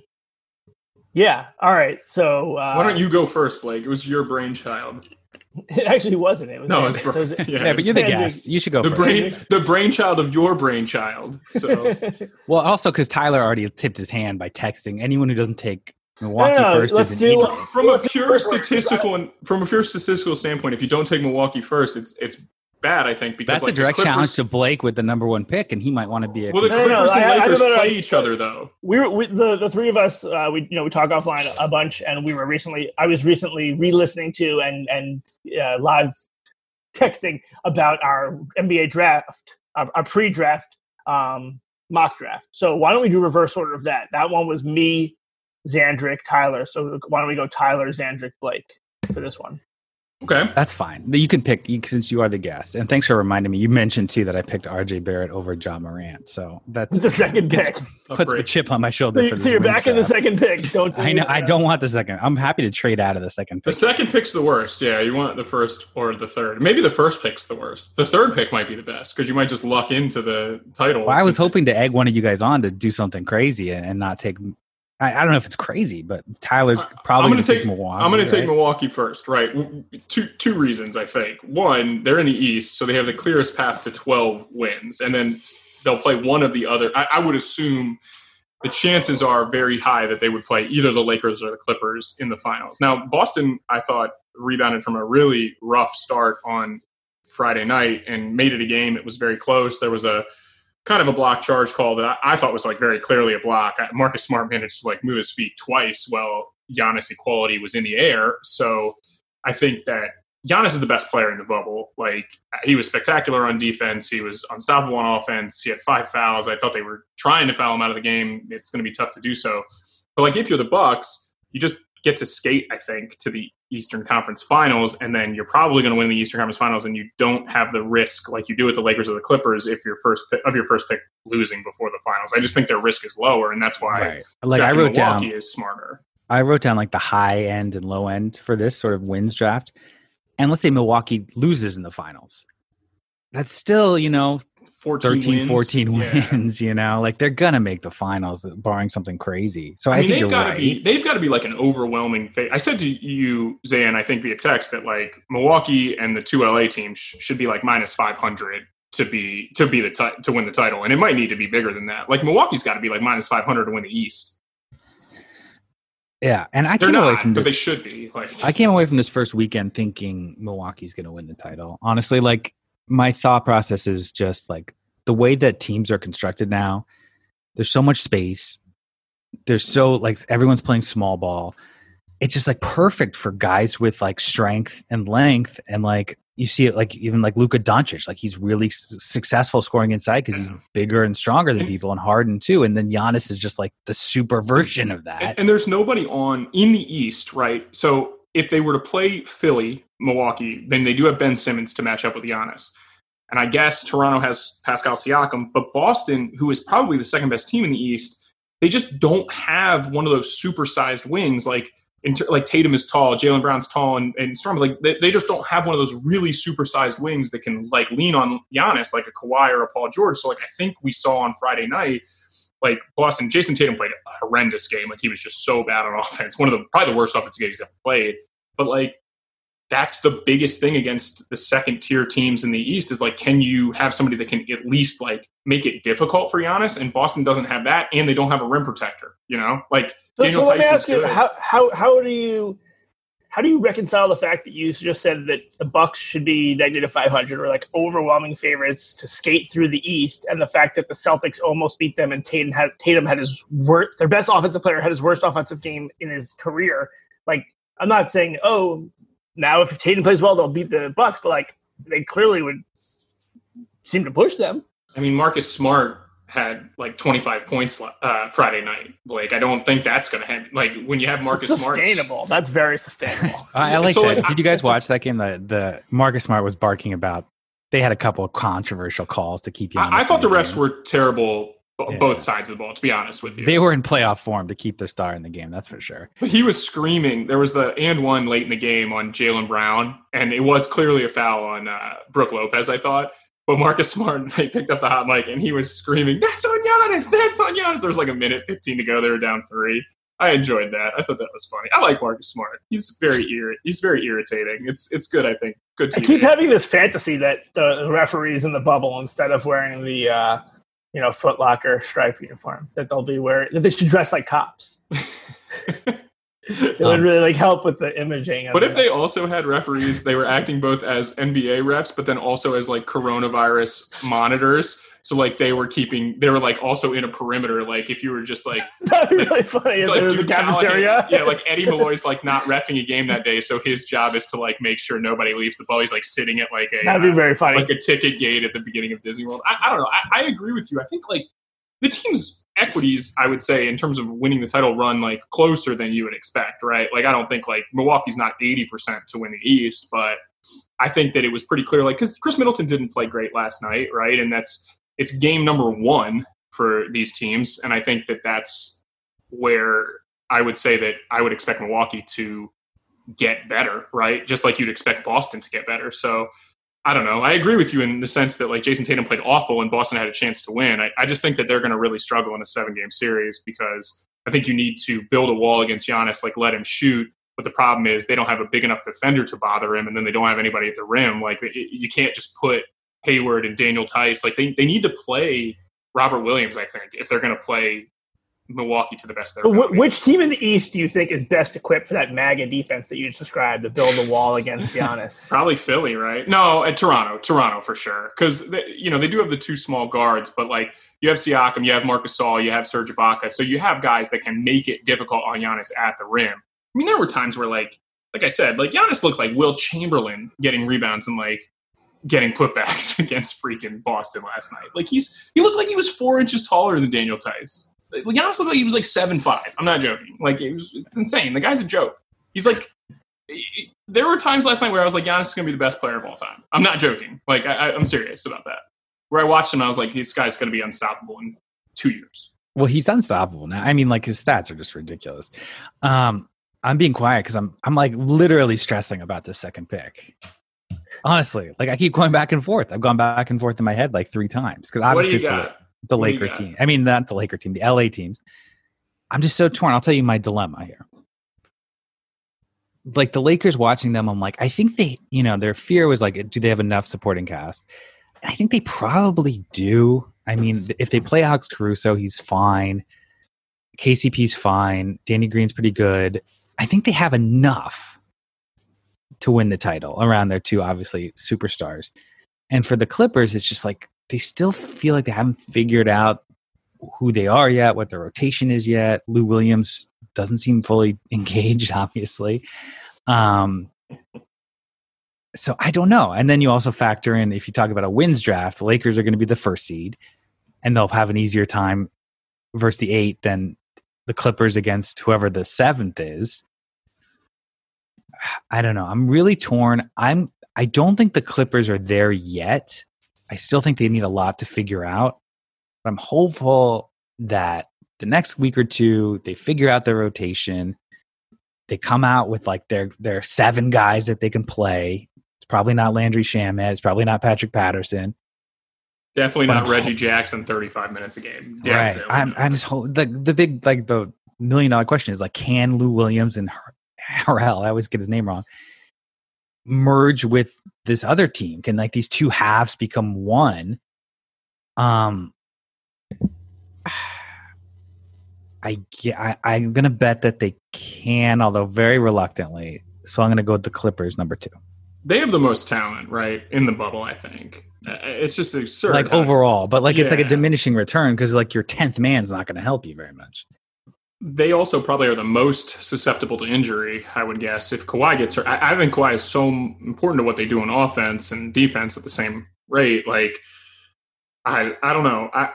yeah. All right. So uh, Why don't you go first, Blake? It was your brainchild. (laughs) It actually wasn't. It was No, Xander. it's (laughs) So is bra- it- yeah. yeah but you're the Yeah, guest you should go the first brain the brainchild of your brainchild. So (laughs) well also because tyler already tipped his hand by texting anyone who doesn't take milwaukee No, no, first is an do- idiot from a pure statistical and from a pure statistical standpoint, if you don't take Milwaukee first, it's it's bad. I think because that's like, a direct the Clippers, challenge to blake with the number one pick and he might want to be a Well, the No, no, no, Clippers and I- I- Lakers no, no, no. play each other though. we were we, the the three of us. Uh, we you know we talk offline a bunch, and we were recently. I was recently re-listening to and and uh, live texting about our NBA draft, our, our pre-draft um, mock draft. So why don't we do reverse order of that? That one was me, Zandrick, Tyler. So why don't we go Tyler, Zandrick, Blake for this one? Okay. That's fine. You can pick since you are the guest. And thanks for reminding me. You mentioned too that I picked RJ Barrett over Ja Morant. So that's (laughs) The second pick. Tough puts a chip on my shoulder you- for this. so you're wins back in the second pick. Don't (laughs) I know. do, I don't want the second. I'm happy to trade out of the second pick. The second pick's the worst. Yeah, you want the first or the third. Maybe the first pick's the worst. The third pick might be the best because you might just luck into the title. Well, I was hoping to egg one of you guys on to do something crazy and, and not take. I, I don't know if it's crazy, but Tyler's probably I'm going gonna take, Milwaukee. I'm going to take? Milwaukee first, right? Two two reasons I think. One, they're in the East, so they have the clearest path to 12 wins, and then they'll play one of the other. I, I would assume the chances are very high that they would play either the Lakers or the Clippers in the finals. Now, Boston, I thought rebounded from a really rough start on Friday night and made it a game. It was very close. There was a kind of a block charge call that I, I thought was like very clearly a block. Marcus Smart managed to like move his feet twice while Giannis equality was in the air. So I think that Giannis is the best player in the bubble. Like he was spectacular on defense. He was unstoppable on offense. He had five fouls. I thought they were trying to foul him out of the game. It's going to be tough to do so. But like if you're the Bucks, you just get to skate, I think, to the Eastern Conference Finals, and then you're probably going to win the Eastern Conference Finals, and you don't have the risk like you do with the Lakers or the Clippers if your first pick, of your first pick losing before the finals. I just think their risk is lower, and that's why Right. Like I wrote Milwaukee down, is smarter. I wrote down like the high end and low end for this sort of wins draft. And let's say Milwaukee loses in the finals. That's still, you know, 14 13, wins. 14 Yeah. wins, you know, like they're to make the finals, barring something crazy. So I, I mean, think they've got to right. be they've got to be like an overwhelming. Fa- I said to you, Zan, I think via text that like Milwaukee and the two LA teams sh- should be like minus five hundred to be to be the ti- to win the title, and it might need to be bigger than that. Like Milwaukee's got to be like minus five hundred to win the East. yeah. And I They're came away not, from but the, they should be. Like I came away from this first weekend thinking Milwaukee's going to win the title. Honestly, like my thought process is just like the way that teams are constructed now. There's so much space. There's so like everyone's playing small ball. It's just like perfect for guys with like strength and length and like you see it like even like Luka Doncic, like he's really s- successful scoring inside because he's bigger and stronger than (clears throat) people and Harden too. And then Giannis is just like the super version of that. and, and there's nobody on in the East, right? So if they were to play Philly, Milwaukee, then they do have Ben Simmons to match up with Giannis. And I guess Toronto has Pascal Siakam, but Boston, who is probably the second best team in the East, they just don't have one of those supersized wings like like Tatum is tall, Jaylen Brown's tall, and, and Storm like they, they just don't have one of those really supersized wings that can like lean on Giannis like a Kawhi or a Paul George. So like I think we saw on Friday night, like Boston, Jayson Tatum played a horrendous game. Like he was just so bad on (laughs) offense, one of the probably the worst offensive games he's ever played. But like that's the biggest thing against the second tier teams in the East is like, can you have somebody that can at least like make it difficult for Giannis? And Boston doesn't have that, and they don't have a rim protector. You know, like So, Daniel so let me ask you, how, how how do you how do you reconcile the fact that you just said that the Bucks should be negative five hundred or like overwhelming favorites to skate through the East, and the fact that the Celtics almost beat them and Tatum had Tatum had his worst, their best offensive player had his worst offensive game in his career. Like I'm not saying oh now if Tatum plays well they'll beat the Bucks, but like they clearly would seem to push them. I mean, Marcus Smart had like 25 points uh, Friday night. Blake, I don't think that's going to happen. Like when you have Marcus It's Smart, sustainable. That's very sustainable. (laughs) I, I like So, that. like, Did you guys watch that game? The the Marcus Smart was barking about. They had a couple of controversial calls to keep you. I, I thought the refs game. were terrible, b- Yeah. both sides of the ball. To be honest with you, They were in playoff form to keep their star in the game. That's for sure. But he was screaming. There was the and one late in the game on Jaylen Brown, and it was clearly a foul on uh, Brooke Lopez. I thought, but Marcus Smart (laughs) they picked up the hot mic and he was screaming, "That's on Giannis! That's on Giannis!" There was like a minute fifteen to go. They were down three. I enjoyed that. I thought that was funny. I like Marcus Smart. He's very irri- He's very irritating. It's it's good. I think good. I keep having this fantasy that the referees in the bubble, instead of wearing the uh, you know Foot Locker stripe uniform, that they'll be wearing that they should dress like cops. (laughs) It would um, really like help with the imaging. But if they also had referees, they were acting both as NBA refs, but then also as like coronavirus monitors. So like they were keeping, they were like also in a perimeter. Like if you were just like, (laughs) that'd be really funny like Callahan- cafeteria. (laughs) yeah, like Eddie Malloy's like not refing a game that day, so his job is to like make sure nobody leaves the ball. He's like sitting at like a that'd be uh, very funny. like a ticket gate at the beginning of Disney World. I, I don't know. I, I agree with you. I think like the team's equities, I would say, in terms of winning the title, run like closer than you would expect, right? Like I don't think like Milwaukee's not eighty percent to win the East, but I think that it was pretty clear. Like because Khris Middleton didn't play great last night, right? And that's it's game number one for these teams, and I think that that's where I would say that I would expect Milwaukee to get better, right? Just like you'd expect Boston to get better. So I don't know. I agree with you in the sense that like Jayson Tatum played awful and Boston had a chance to win. I, I just think that they're going to really struggle in a seven game series because I think you need to build a wall against Giannis, like let him shoot. But the problem is they don't have a big enough defender to bother him, and then they don't have anybody at the rim. Like you can't just put Hayward and Daniel Theis. Like they, they need to play Robert Williams. I think if they're going to play Milwaukee to the best of their ability. which team in the East do you think is best equipped for that MAGA defense that you just described to build a wall against (laughs) Giannis? Probably Philly, right? No, at Toronto, Toronto for sure. Because you know they do have the two small guards, but like you have Siakam, you have Marcus Gasol, you have Serge Ibaka, so you have guys that can make it difficult on Giannis at the rim. I mean, there were times where like, like I said, like Giannis looked like Wilt Chamberlain getting rebounds and like getting putbacks (laughs) against freaking Boston last night. Like he's he looked like he was four inches taller than Daniel Theis. Like, Giannis looked like he was like seven five. I'm not joking. Like it was, it's insane. The guy's a joke. He's like there were times last night where I was like, Giannis is going to be the best player of all time. I'm not joking. Like, I, I'm serious about that. Where I watched him, I was like, this guy's going to be unstoppable in two years. Well, he's unstoppable now. I mean, like his stats are just ridiculous. Um, I'm being quiet because I'm I'm like literally stressing about this second pick. Honestly, like I keep going back and forth. I've gone back and forth in my head like three times because obviously it's the, the What do you Laker team. I mean, not the Laker team, the LA teams. I'm just so torn. I'll tell you my dilemma here. Like the Lakers watching them, I'm like, I think they, you know, their fear was like, do they have enough supporting cast? And I think they probably do. I mean, if they play Alex Caruso, he's fine. KCP's fine. Danny Green's pretty good. I think they have enough to win the title around their two, obviously, superstars. And for the Clippers, it's just like they still feel like they haven't figured out who they are yet, what their rotation is yet. Lou Williams doesn't seem fully (laughs) engaged, obviously. Um, so I don't know. And then you also factor in if you talk about a wins draft, the Lakers are going to be the first seed, and they'll have an easier time versus the eight than the Clippers against whoever the seventh is. I don't know. I'm really torn. I'm I don't think the Clippers are there yet. I still think they need a lot to figure out. But I'm hopeful that the next week or two they figure out their rotation. They come out with like their their seven guys that they can play. It's probably not Landry Shamet. It's probably not Patrick Patterson. Definitely But not I'm Reggie Jackson, 35 minutes a game. Right. I'm. I'm just hope the the big like the million dollar question is like, can Lou Williams and (laughs) Harrell? I always get his name wrong. merge with this other team? Can like these two halves become one? Um, (sighs) I, I I'm gonna bet that they can, although very reluctantly. So I'm gonna go with the Clippers, number two. They have the most talent, right, in the bubble. I think uh, it's just absurd. Like overall, but like yeah. it's like a diminishing return because like your tenth man's not going to help you very much. They also probably are the most susceptible to injury, I would guess. If Kawhi gets hurt, I, I think Kawhi is so important to what they do on offense and defense at the same rate. Like, I I don't know. I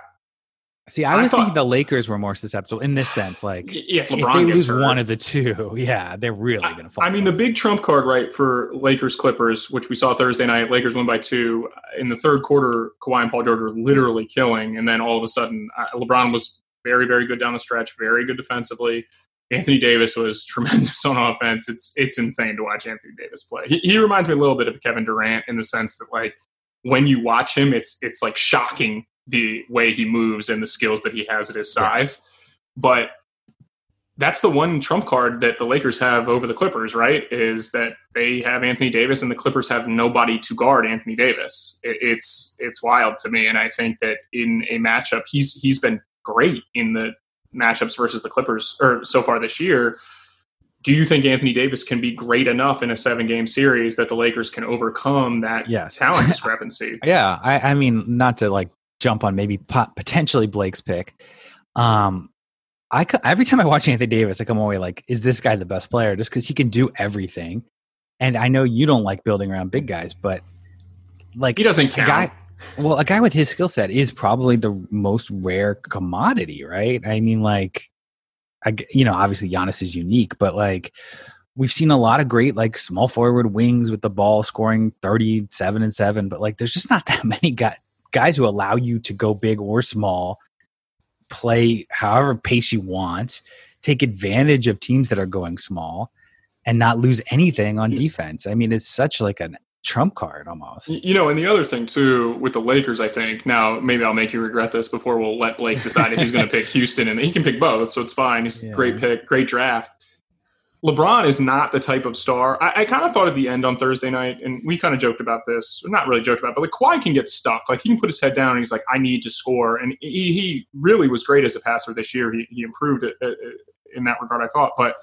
See, I, I was thought, thinking the Lakers were more susceptible in this sense. Like, yeah, if, if they lose hurt, one of the two, (laughs) yeah, they're really going to fall. I mean, the big trump card, right, for Lakers Clippers, which we saw Thursday night, Lakers won by two. In the third quarter, Kawhi and Paul George were literally killing. And then all of a sudden, uh, LeBron was very, very good down the stretch, very good defensively. Anthony Davis was (laughs) tremendous on offense. It's it's insane to watch Anthony Davis play. He, he reminds me a little bit of Kevin Durant in the sense that, like, when you watch him, it's it's like shocking the way he moves and the skills that he has at his size. Yes. But that's the one trump card that the Lakers have over the Clippers, right? Is that they have Anthony Davis and the Clippers have nobody to guard Anthony Davis. it's it's wild to me, and I think that in a matchup, he's he's been great in the matchups versus the Clippers or so far this year. Do you think Anthony Davis can be great enough in a seven game series that the Lakers can overcome that yes. talent (laughs) discrepancy? yeah, I, I mean, not to like jump on maybe potentially Blake's pick. Um, I every time I watch Anthony Davis, I come away like, is this guy the best player? Just because he can do everything. And I know you don't like building around big guys, but like he doesn't count. Guy, well, a guy with his skill set is probably the most rare commodity, right? I mean, like, I, you know, obviously Giannis is unique, but like we've seen a lot of great like small forward wings with the ball scoring 37 and 7 but like there's just not that (laughs) many guys guys who allow you to go big or small, play however pace you want, take advantage of teams that are going small, and not lose anything on defense. I mean, it's such like a trump card almost. You know, and the other thing too with the Lakers, I think now maybe I'll make you regret this before we'll let Blake decide if he's going to pick Houston, and he can pick both, so it's fine. He's yeah. great pick, great draft. LeBron is not the type of star. I, I, kind of thought at the end on Thursday night, and we kind of joked about this, not really joked about, but like Kawhi can get stuck. Like he can put his head down and he's like, I need to score. And he, he really was great as a passer this year. He, he improved it, it, it in that regard, I thought. But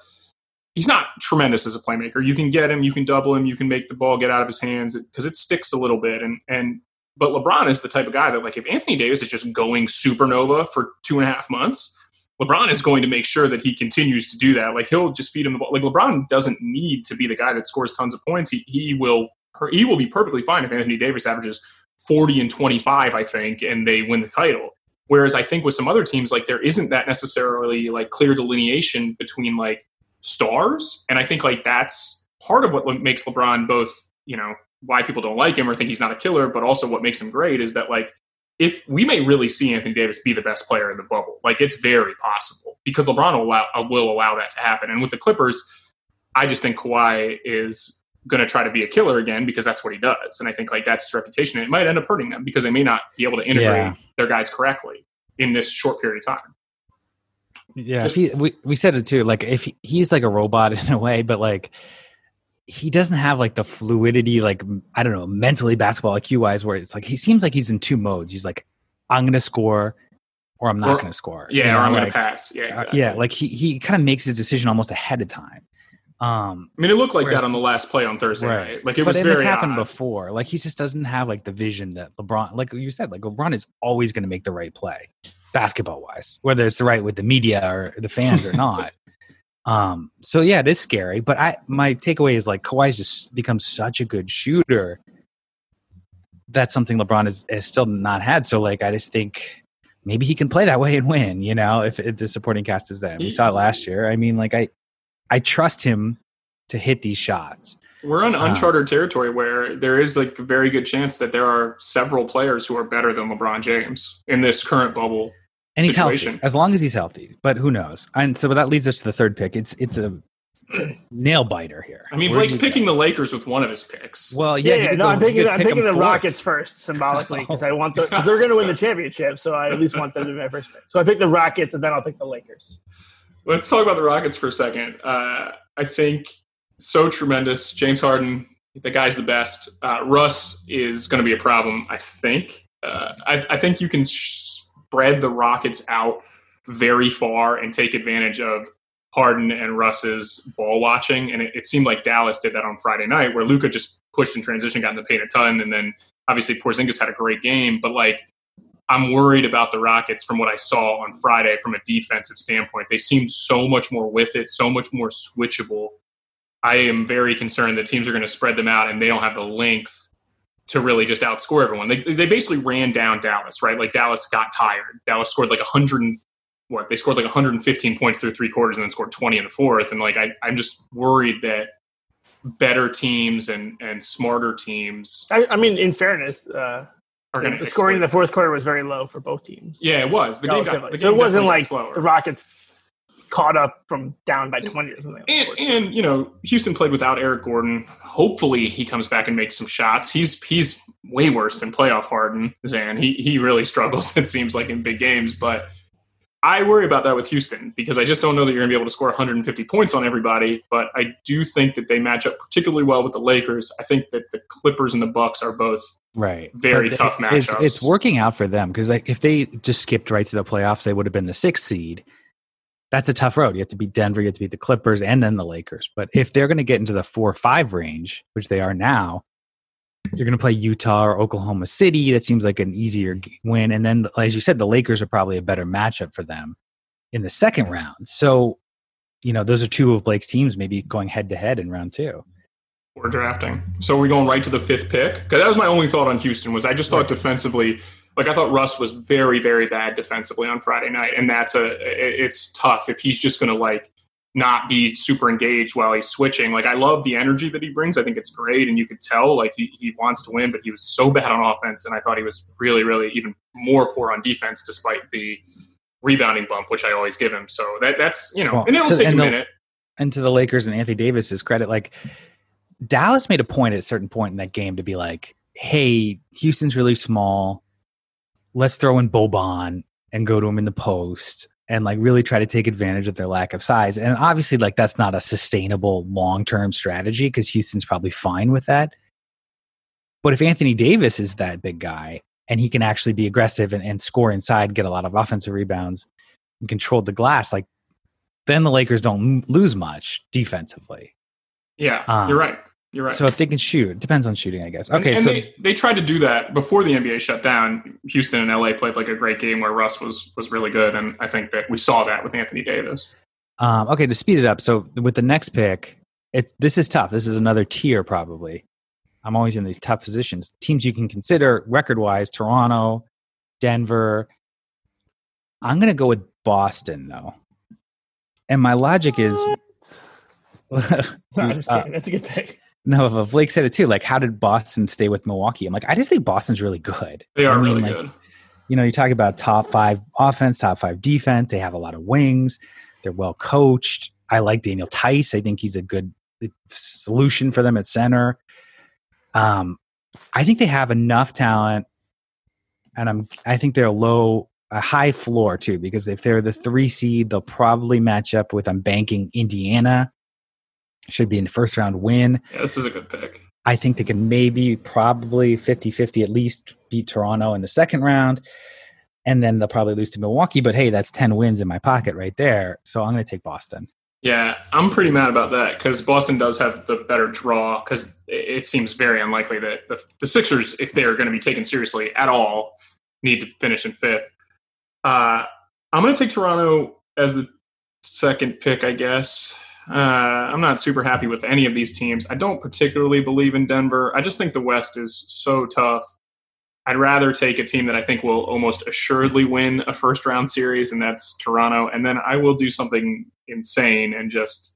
he's not tremendous as a playmaker. You can get him, you can double him, you can make the ball get out of his hands because it sticks a little bit. And and but LeBron is the type of guy that like if Anthony Davis is just going supernova for two and a half months LeBron is going to make sure that he continues to do that. Like he'll just feed him the ball. Like LeBron doesn't need to be the guy that scores tons of points. He he will he will be perfectly fine if Anthony Davis averages 40 and 25, I think, and they win the title. Whereas I think with some other teams, like there isn't that necessarily like clear delineation between like stars. And I think like that's part of what makes LeBron both, you know, why people don't like him or think he's not a killer, but also what makes him great is that like if we may really see Anthony Davis be the best player in the bubble, like it's very possible because LeBron will allow, uh, will allow that to happen. And with the Clippers, I just think Kawhi is going to try to be a killer again because that's what he does. And I think like that's his reputation. And it might end up hurting them because they may not be able to integrate yeah. their guys correctly in this short period of time. Yeah, just, he, we we said it too. Like if he, he's like a robot (laughs) in a way, but like he doesn't have like the fluidity, like I don't know, mentally basketball IQ wise, where it's like he seems like he's in two modes. He's like, I'm gonna score, or I'm not gonna score. Yeah, you know, or I'm like, gonna pass. Yeah, uh, exactly. yeah. Like he he kind of makes his decision almost ahead of time. Um, I mean, it looked like that on the last play on Thursday right. night. Like it was but very it's happened odd. before. Like he just doesn't have like the vision that LeBron, like you said, like LeBron is always going to make the right play, basketball wise, whether it's the right with the media or the fans or not. (laughs) Um, so yeah, it is scary. But I my takeaway is like Kawhi's just become such a good shooter. That's something LeBron has, has still not had. So like I just think maybe he can play that way and win, you know, if, if the supporting cast is there. We saw it last year. I mean, like I I trust him to hit these shots. We're on um, uncharted um, territory where there is like a very good chance that there are several players who are better than LeBron James in this current bubble and he's situation. healthy as long as he's healthy. But who knows? And so that leads us to the third pick. It's it's a (clears throat) nail biter here. I mean, Where Blake's picking go? the Lakers with one of his picks. Well, yeah, yeah. yeah no, go, I'm picking I'm pick picking the fourth. Rockets first symbolically because I want the because they're going to win the (laughs) championship, so I at least want them to be my first pick. So I pick the Rockets, and then I'll pick the Lakers. Let's talk about the Rockets for a second. Uh, I think so tremendous. James Harden The guy's the best. Uh, Russ is going to be a problem, I think. Uh, I, I, think you can spread the Rockets out very far and take advantage of Harden and Russ's ball watching. And it, it seemed like Dallas did that on Friday night, where Luka just pushed in transition, got in the paint a ton, and then obviously Porzingis had a great game. But like, I'm worried about the Rockets from what I saw on Friday from a defensive standpoint. They seemed so much more with it, so much more switchable. I am very concerned that teams are going to spread them out and they don't have the length to really just outscore everyone. They, they basically ran down Dallas, right? Like Dallas got tired. Dallas scored like 100 what they scored like 115 points through three quarters and then scored 20 in the fourth. And like I, I'm just worried that better teams and and smarter teams. I, I mean, in fairness, uh, are going to the scoring in the fourth quarter was very low for both teams. Yeah, it was. The game got, the so it wasn't like the Rockets caught up from down by 20 or something. And, and, you know, Houston played without Eric Gordon. Hopefully he comes back and makes some shots. He's he's way worse than playoff Harden, Zan. He he really (laughs) struggles, it seems like, in big games. But I worry about that with Houston because I just don't know that you're going to be able to score 150 points on everybody. But I do think that they match up particularly well with the Lakers. I think that the Clippers and the Bucks are both right very but tough matchups. It's, it's, working out for them because like if they just skipped right to the playoffs, they would have been the sixth seed. That's a tough road. You have to beat Denver, you have to beat the Clippers, and then the Lakers. But if they're going to get into the four or five range, which they are now, you're going to play Utah or Oklahoma City. That seems like an easier win. And then, as you said, the Lakers are probably a better matchup for them in the second round. So, you know, those are two of Blake's teams maybe going head to head in round two. We're drafting. So we're going right to the fifth pick because that was my only thought on Houston. Was I just thought defensively, like I thought Russ was very, very bad defensively on Friday night, and that's a it's tough if he's just going to like not be super engaged while he's switching. Like I love the energy that he brings. I think it's great, and you could tell like he, he wants to win, but he was so bad on offense, and I thought he was really, really even more poor on defense, despite the rebounding bump, which I always give him. So that that's you know, well, and it'll to, take a minute. And to the Lakers and Anthony Davis's credit, like Dallas made a point at a certain point in that game to be like, "Hey, Houston's really small. Let's throw in Boban and go to him in the post." and like really try to take advantage of their lack of size. And obviously, like that's not a sustainable long term strategy because Houston's probably fine with that. But if Anthony Davis is that big guy and he can actually be aggressive and, and score inside, get a lot of offensive rebounds, and control the glass, like then the Lakers don't lose much defensively. Yeah, um, you're right. You're right. So if they can shoot, it depends on shooting, I guess. Okay, and, and so they, they tried to do that before the NBA shut down. Houston and LA played like a great game where Russ was was really good, and I think that we saw that with Anthony Davis. Um, okay, to speed it up, so with the next pick, it's this is tough. This is another tier probably. I'm always in these tough positions. Teams you can consider record wise: Toronto, Denver. I'm going to go with Boston though, and my logic is. (laughs) no, uh, That's a good pick. No, but Blake said it too. Like, how did Boston stay with Milwaukee? I'm like, I just think Boston's really good. They are I mean, really like, good. You know, you talk about top five offense, top five defense. They have a lot of wings. They're well coached. I like Daniel Theis. I think he's a good solution for them at center. Um, I think they have enough talent, and I'm. I think they're low, a high floor too, because if they're the three seed, they'll probably match up with. I'm banking Indiana should be in the first round win. Yeah, this is a good pick. I think they can maybe probably 50 50 at least beat Toronto in the second round. And then they'll probably lose to Milwaukee. But hey, that's 10 wins in my pocket right there. So I'm going to take Boston. Yeah, I'm pretty mad about that because Boston does have the better draw because it seems very unlikely that the, the Sixers, if they're going to be taken seriously at all, need to finish in fifth. Uh, I'm going to take Toronto as the second pick, I guess. Uh, I'm not super happy with any of these teams. I don't particularly believe in Denver. I just think the West is so tough. I'd rather take a team that I think will almost assuredly win a first round series, and that's Toronto. And then I will do something insane and just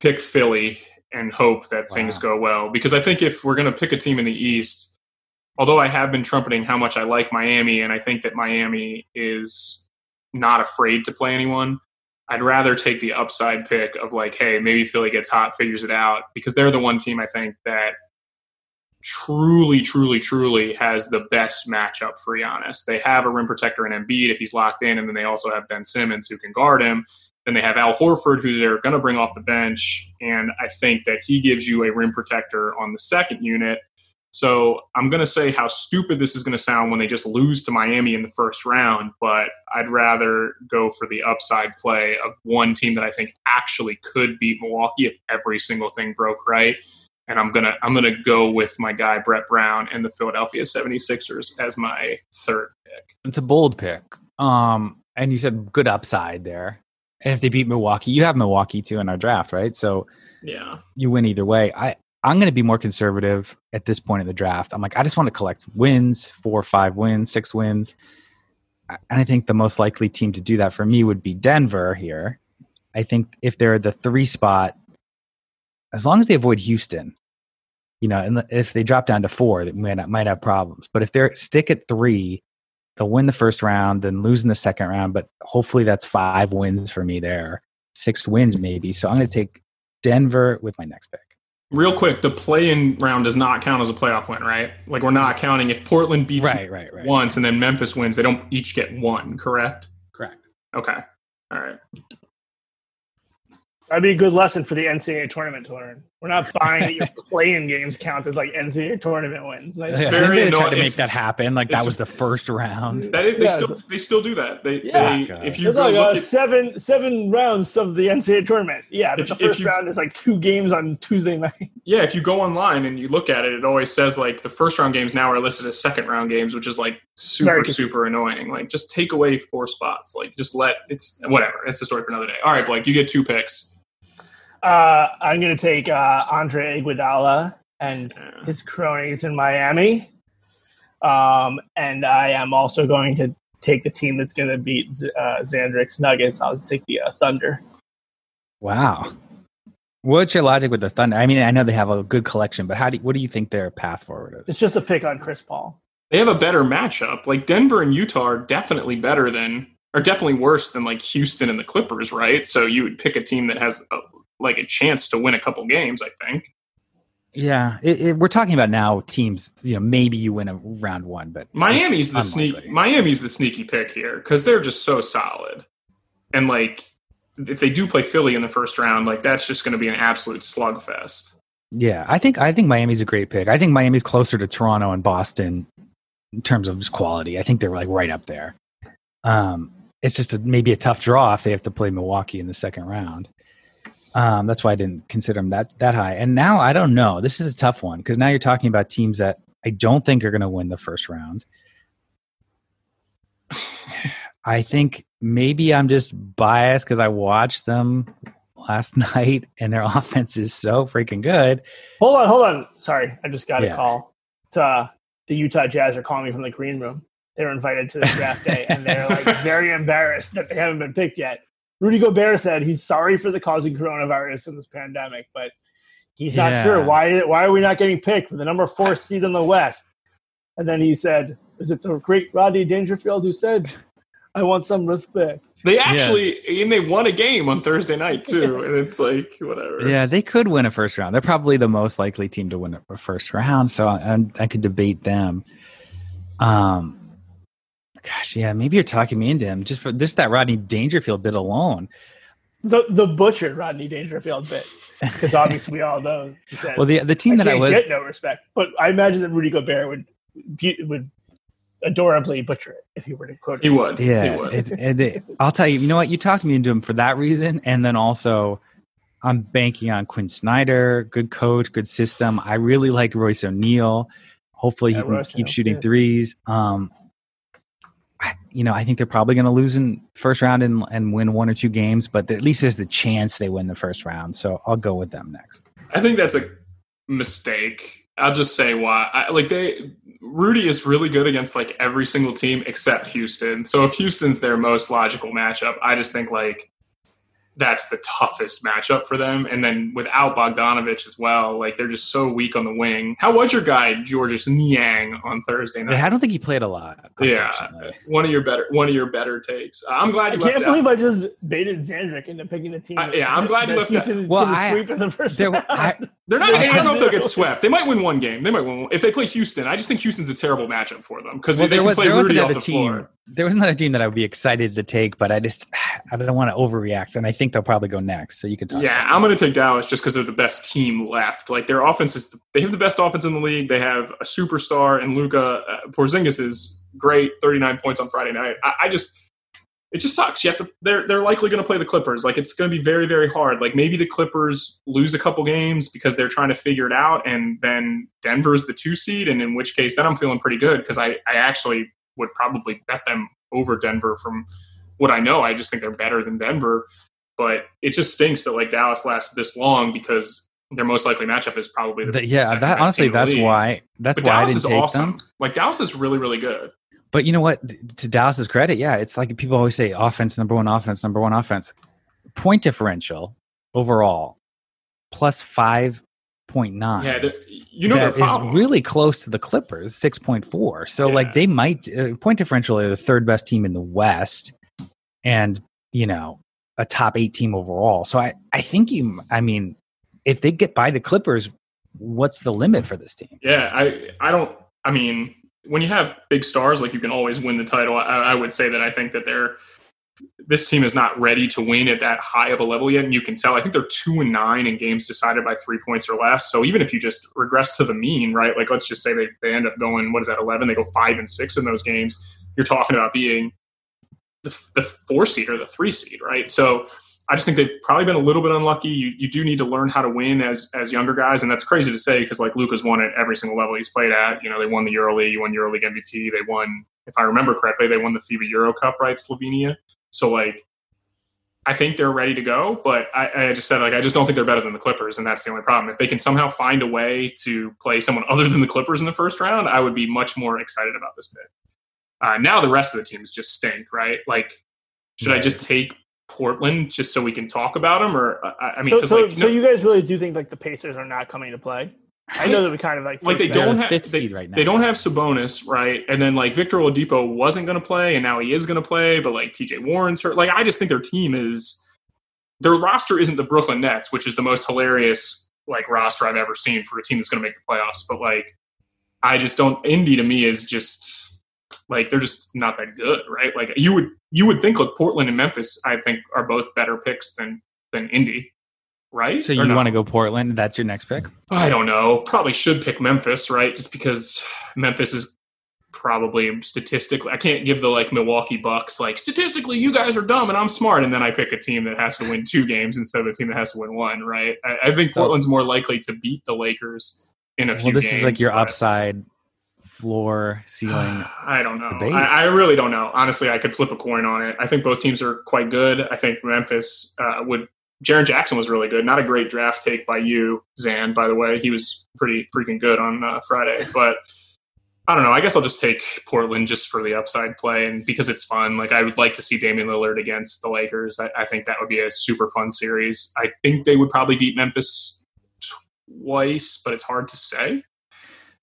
pick Philly and hope that wow. things go well. Because I think if we're going to pick a team in the East, although I have been trumpeting how much I like Miami, and I think that Miami is not afraid to play anyone, I'd rather take the upside pick of like, hey, maybe Philly gets hot, figures it out, because they're the one team I think that truly, truly, truly has the best matchup for Giannis. They have a rim protector in Embiid if he's locked in, and then they also have Ben Simmons who can guard him. Then they have Al Horford, who they're going to bring off the bench, and I think that he gives you a rim protector on the second unit. So I'm going to say how stupid this is going to sound when they just lose to Miami in the first round, but I'd rather go for the upside play of one team that I think actually could beat Milwaukee if every single thing broke right. And I'm gonna I'm gonna go with my guy Brett Brown and the Philadelphia 76ers as my third pick. It's a bold pick. Um, and you said good upside there. And if they beat Milwaukee, you have Milwaukee too in our draft, right? So Yeah. you win either way. I I'm going to be more conservative at this point in the draft. I'm like, I just want to collect wins, four five wins, six wins. And I think the most likely team to do that for me would be Denver here. I think if they're the three spot, as long as they avoid Houston, you know, and if they drop down to four, they might, might have problems. But if they're stick at three, they'll win the first round, then lose in the second round. But hopefully that's five wins for me there, six wins maybe. So I'm going to take Denver with my next pick. Real quick, the play-in round does not count as a playoff win, right? Like we're not counting if Portland beats Right, right, right. once and then Memphis wins, they don't each get one, correct? Correct. Okay. All right. That'd be a good lesson for the NCAA tournament to learn. We're not buying that your (laughs) playing games count as like NCAA tournament wins. Nice. Yeah, very they try annoying. to make It's- that happen? Like that was the first round. That is, they Yeah. still they still do that. They, Yeah. they if you It's go like look uh, at, seven seven rounds of the NCAA tournament. Yeah, but If- the first you- round is like two games on Tuesday night. yeah, if you go online and you look at it, it always says like the first round games now are listed as second round games, which is like super super annoying. Like just take away four spots. Like just let it's whatever. It's the story for another day. All right, Blake, you get two picks. Uh, I'm going to take uh, Andre Iguodala and his cronies in Miami. Um, and I am also going to take the team that's going to beat Z- uh, Zandrick's Nuggets. I'll take the uh, Thunder. Wow. What's your logic with the Thunder? I mean, I know they have a good collection, but how do what do you think their path forward is? It's just a pick on Chris Paul. They have a better matchup. Like Denver and Utah are definitely better than are definitely worse than like Houston and the Clippers, right? So you would pick a team that has a, like a chance to win a couple games, I think. Yeah, it, it, we're talking about now teams. You know, maybe you win a round one, but Miami's the sneak. Miami's the sneaky pick here because they're just so solid, and like if they do play Philly in the first round, like that's just going to be an absolute slugfest. Yeah, I think I think Miami's a great pick. I think Miami's closer to Toronto and Boston in terms of just quality. I think they're like right up there. Um, it's just a, maybe a tough draw if they have to play Milwaukee in the second round. Um, that's why I didn't consider them that that high. And now I don't know. This is a tough one because now you're talking about teams that I don't think are going to win the first round. (sighs) I think maybe I'm just biased because I watched them last (laughs) night and their (laughs) offense is so freaking good. Hold on, hold on. Sorry, I just got Yeah. a call. It's, uh, the Utah Jazz are calling me from the green room. They were invited to the draft day, and they're like (laughs) very embarrassed that they haven't been picked yet. Rudy Gobert said he's sorry for the causing coronavirus in this pandemic, but he's not Yeah. sure why. Why are we not getting picked with the number four seed in the West? And then he said, "Is it the great Rodney Dangerfield who said, I want some respect?" They actually and they won a game on Thursday night too, (laughs) and it's like whatever. Yeah, they could win a first round. They're probably the most likely team to win a first round, so I, I could debate them. Um, gosh, yeah, maybe you're talking me into him just for this that Rodney Dangerfield bit alone. The the butcher Rodney Dangerfield bit, because obviously we all know. He Well, the the I team that I can't was get no respect. But I imagine that Rudy Gobert would would adorably butcher it if he were to quote it. He would. He Yeah, would. it, it, it- I'll tell you. You know what? You talked me into him for that reason, and then also, I'm banking on Quin Snyder. Good coach, good system. I really like Royce O'Neale. Hopefully, Yeah, he can Royce keep O'Neale, shooting yeah. threes. Um, I, you know, I think they're probably going to lose in first round and, and win one or two games, but at least there's the chance they win the first round. So I'll go with them next. I think that's a mistake. I'll just say why. I, like they, Rudy is really good against like every single team except Houston. So if Houston's their most logical matchup, I just think like that's the toughest matchup for them. And then without Bogdanovich as well, like they're just so weak on the wing. How was your guy Georges Niang on Thursday night? I don't think he played a lot. Yeah, one of your better one of your better takes. Uh, I'm glad I you left can't out- believe I just baited Zandrick into picking the team. I- yeah, I'm glad you that left Houston that- is Well, gonna I- sweep in the first there, round. I, (laughs) They're not. I don't know if they'll get (laughs) swept. They might win one game. They might win. One. if they play Houston, I just think Houston's a terrible matchup for them because well, they, there was, play Rudy off the team, floor. There was another team that I would be excited to take, but I just (sighs) I don't want to overreact, and I think they'll probably go next. So you can talk. Yeah, I'm going to take Dallas just because they're the best team left. Like their offense is, they have the best offense in the league. They have a superstar, and Luka uh, Porzingis is great. 39 points on Friday night. I, I just it just sucks. You have to. They're they're likely going to play the Clippers. Like it's going to be very very hard. Like maybe the Clippers lose a couple games because they're trying to figure it out, and then Denver's the two seed, and in which case then I'm feeling pretty good because I I actually would probably bet them over Denver from what I know. I just think they're better than Denver, but it just stinks that like Dallas lasts this long because their most likely matchup is probably the, the yeah. That honestly, that's league. why that's but why Dallas I didn't is take awesome. them. Like Dallas is really really good. But you know what? To Dallas's credit, yeah, it's like people always say offense, number one offense, number one offense. Point differential overall plus 5.9. Yeah, you know that is really close to the Clippers, 6.4. So yeah. like they might uh, point differential are the third best team in the West and, you know, a top 8 team overall. So I I think you I mean, if they get by the Clippers, what's the limit for this team? Yeah, I I don't I mean when you have big stars, like you can always win the title. I, I, would say that I think that they're this team is not ready to win at that high of a level yet, and you can tell. I think they're two and nine in games decided by three points or less. So even if you just regress to the mean, right? Like let's just say they, they end up going what is that eleven? They go five and six in those games. You're talking about being the, the four seed or the three seed, right? So I just think they've probably been a little bit unlucky. You, you do need to learn how to win as as younger guys, and that's crazy to say because like Luka's won at every single level he's played at. You know, they won the EuroLeague, you won EuroLeague MVP, they won, if I remember correctly, they won the FIBA Euro Cup, right, Slovenia. So like, I think they're ready to go, but I, I just said like I just don't think they're better than the Clippers, and that's the only problem. If they can somehow find a way to play someone (laughs) other than the Clippers in the first round, I would be much more excited about this pick. Uh, now the rest of the teams just stink, right? Like, should I just take Portland just so we can talk about them? Or uh, I mean, so, so, like, so you guys really do think like the Pacers are not coming to play? I know that we kind of like like they don't have they, right they, don't have Sabonis right, and then like Victor Oladipo wasn't going to play, and now he is going to play, but like T.J. Warren's hurt. Like I just think their team is their roster isn't the Brooklyn Nets, which is the most hilarious like roster I've ever seen for a team that's going to make the playoffs. But like I just don't. Indy to me is just like they're just not that good, right? Like you would you would think like Portland and Memphis, I think, are both better picks than than Indy, right? So you no? want to go Portland? That's your next pick? I don't know. Probably should pick Memphis, right? Just because Memphis is probably statistically I can't give the like Milwaukee Bucks like statistically you guys are dumb and I'm smart and then I pick a team that has to win two games instead of a team that has to win one right I, I think so, Portland's more likely to beat the Lakers in a few well this games, is like your upside floor, ceiling? (sighs) I don't know. I, I, really don't know. Honestly, I could flip a coin on it. I think both teams are quite good. I think Memphis uh, would. Jaren Jackson was really good. Not a great draft take by you, Zan. By the way, he was pretty freaking good on uh, Friday. But I don't know. I guess I'll just take Portland just for the upside play and because it's fun. Like I would like to see Damian Lillard against the Lakers. I, I think that would be a super fun series. I think they would probably beat Memphis twice, but it's hard to say.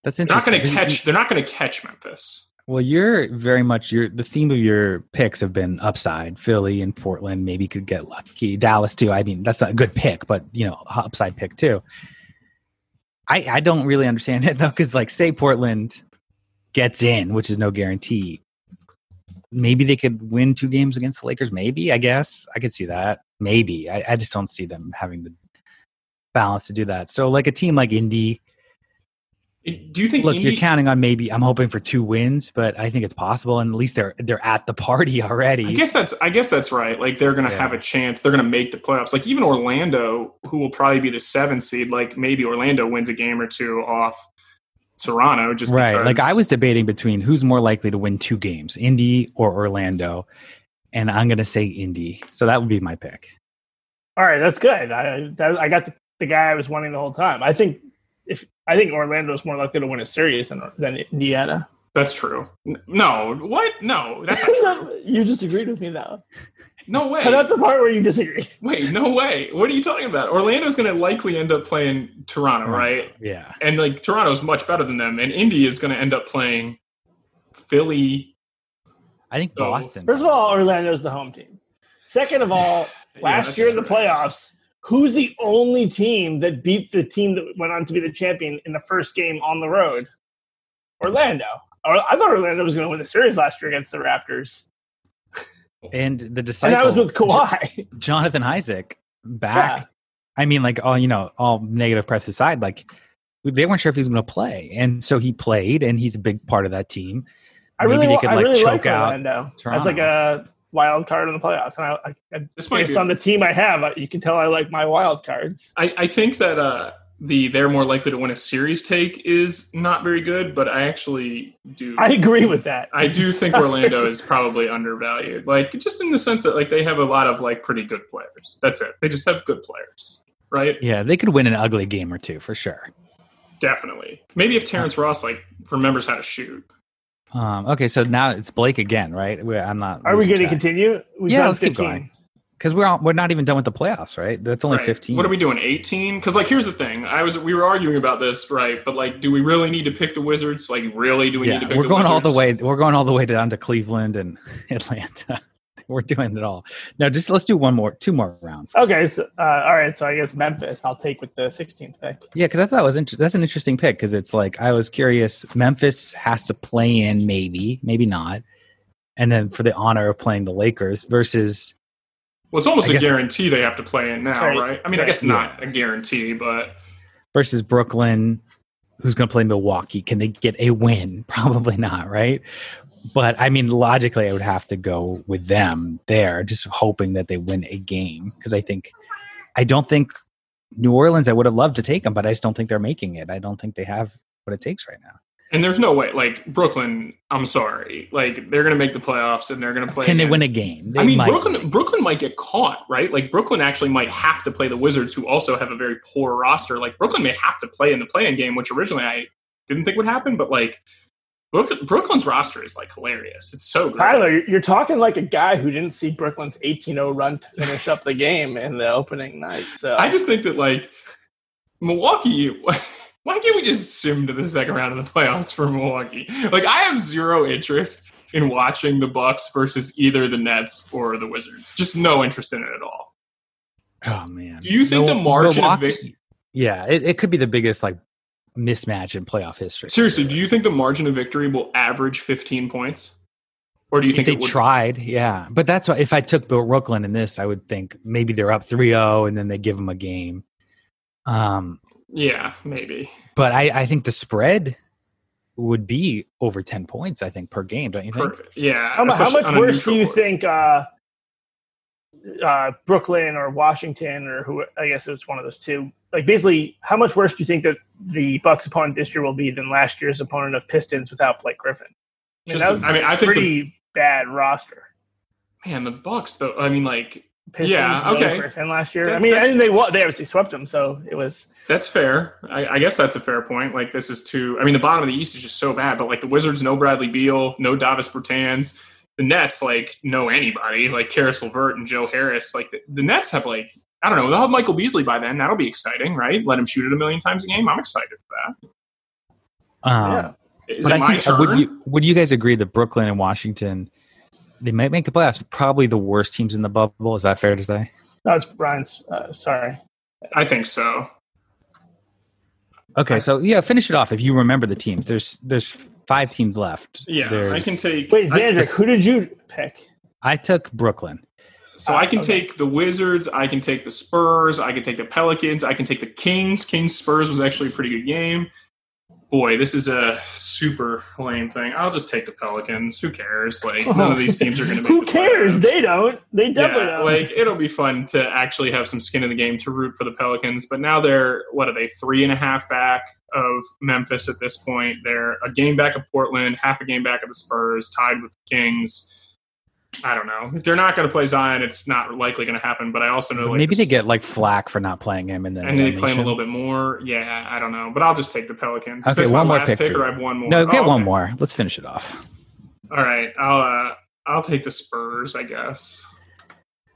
That's interesting. They're not going to catch. They're not going to catch Memphis. Well, you're very much your the theme of your picks have been upside. Philly and Portland maybe could get lucky. Dallas too. I mean, that's not a good pick, but you know, upside pick too. I I don't really understand it though, because like say Portland gets in, which is no guarantee. Maybe they could win two games against the Lakers. Maybe I guess I could see that. Maybe I, I just don't see them having the balance to do that. So like a team like Indy do you think? Look, Indy- you're counting on maybe. I'm hoping for two wins, but I think it's possible, and at least they're they're at the party (laughs) already. I guess that's I guess that's right. Like they're going to yeah. have a chance. They're going to make the playoffs. Like even Orlando, who will probably be the seventh seed. Like maybe Orlando wins a game or two off Toronto. Just right. Because. Like I was debating between who's more likely to win two games, Indy or Orlando, and I'm going to say Indy. So that would be my pick. All right, that's good. I that, I got the, the guy I was wanting the whole time. I think if I think Orlando is more likely to win a series than than Indiana. That's true. No, what? No, that's (laughs) you just agreed with me now. No way. Cut out the part where you disagree. Wait, no way. What are you talking about? Orlando's going to likely end up playing Toronto, hmm. right? Yeah. And like Toronto's much better than them, and Indy is going to end up playing Philly. I think so, Boston. First of all, Orlando's the home team. Second of all, (laughs) last yeah, year in the playoffs, who's the only team that beat the team that went on to be the champion in the first game on the road? Orlando. I thought Orlando was going to win the series last year against the Raptors. And the disciple, and that was with Kawhi. Jonathan Isaac back. Yeah. I mean, like all you know, all negative press aside, like they weren't sure if he was going to play, and so he played, and he's a big part of that team. I really, Maybe they could, I like, really choke like Orlando as like a wild card in the playoffs. And I, I, this based on the team I have, you can tell I like my wild cards. I, I think that uh, the they're more likely to win a series take is not very good, but I actually do. I agree with that. I do (laughs) think Orlando is probably undervalued, like just in the sense that like they have a lot of like pretty good players. That's it. They just have good players, right? Yeah, they could win an ugly game or two for sure. Definitely. Maybe if Terrence Ross like remembers how to shoot. Um, okay, so now it's Blake again, right? We're, I'm not. Are we going to continue? We yeah, let's 15. keep going. Because we're all, we're not even done with the playoffs, right? That's only right. 15. What are we doing? 18? Because like here's the thing, I was we were arguing about this, right? But like, do we really need to pick the Wizards? Like, really, do we yeah, need to? we're going Wizards? all the way. We're going all the way down to Cleveland and (laughs) Atlanta (laughs) we're doing it all. Now, just let's do one more, two more rounds. Okay. So, uh, all right. So I guess Memphis, I'll take with the 16th pick. Yeah, because I thought it was inter- that's an interesting pick because it's like I was curious. Memphis has to play in, maybe, maybe not, and then for the honor of playing the Lakers versus. Well, it's almost I a guess, guarantee they have to play in now, right? right? I mean, right. I guess not yeah. a guarantee, but versus Brooklyn, who's going to play Milwaukee? Can they get a win? (laughs) Probably not, right? But I mean, logically, I would have to go with them there, just hoping that they win a game because I think I don't think New Orleans. I would have loved to take them, but I just don't think they're making it. I don't think they have what it takes right now. And there's no way, like Brooklyn. I'm sorry, like they're going to make the playoffs and they're going to play. Can again. they win a game? They I mean, might. Brooklyn. Brooklyn might get caught, right? Like Brooklyn actually might have to play the Wizards, who also have a very poor roster. Like Brooklyn may have to play in the playing game, which originally I didn't think would happen, but like Brooklyn's roster is like hilarious. It's so great. Tyler, you're talking like a guy who didn't see Brooklyn's 18-0 run to finish up the game in the opening night. So I just think that like Milwaukee. (laughs) Why can't we just sim to the second round of the playoffs for Milwaukee? Like I have zero interest in watching the Bucks versus either the Nets or the Wizards. Just no interest in it at all. Oh man! Do you think the margin Milwaukee, of vic- yeah, it, it could be the biggest like mismatch in playoff history. Seriously, do you think the margin of victory will average 15 points? Or do you if think they tried? Yeah. But that's why if I took the Brooklyn in this, I would think maybe they're up 3-0 and then they give them a game. Um yeah, maybe. But I, I think the spread would be over 10 points, I think, per game, don't you think? Per, yeah. How, how much worse do you think uh, uh, Brooklyn or Washington or who I guess it's one of those two. Like basically, how much worse do you think that the Bucks opponent this year will be than last year's opponent of Pistons without Blake Griffin? I mean, that was I mean, I think pretty the, bad roster. Man, the Bucks though. I mean, like Pistons, yeah, okay. Griffin last year. That, I mean, I they they obviously swept them, so it was. That's fair. I, I, guess that's a fair point. Like this is too. I mean, the bottom of the East is just so bad. But like the Wizards, no Bradley Beal, no Davis Bertans the Nets like know anybody like Caris LeVert and Joe Harris. Like the, the, Nets have like I don't know they'll have Michael Beasley by then. That'll be exciting, right? Let him shoot it a million times a game. I'm excited for that. Um, yeah. Is but I think turn? would you would you guys agree that Brooklyn and Washington they might make the playoffs? Probably the worst teams in the bubble. Is that fair to say? No, it's Brian's. Uh, sorry. I think so. Okay, so yeah, finish it off. If you remember the teams, there's there's five teams left. Yeah, there's, I can take. Wait, Zandrick, who did you pick? I took Brooklyn. So I can okay. take the Wizards, I can take the Spurs, I can take the Pelicans, I can take the Kings. Kings Spurs was actually a pretty good game boy, this is a super lame thing. I'll just take the Pelicans. Who cares? Like none of these (laughs) teams are going to. Be. Who the cares? Playoffs. They don't. They definitely yeah, don't. Like it'll be fun to actually have some skin in the game to root for the Pelicans. But now they're what are they three and a half back of Memphis at this point? They're a game back of Portland, half a game back of the Spurs, tied with the Kings. I don't know. If they're not going to play Zion, it's not likely going to happen. But I also know like maybe they get like flack for not playing him, and then and they play him a little bit more. Yeah, I don't know. But I'll just take the Pelicans. Okay, one more pick. pick or I have one more. No, get oh, one more. Let's finish it off. All right, I'll uh, I'll take the Spurs. I guess.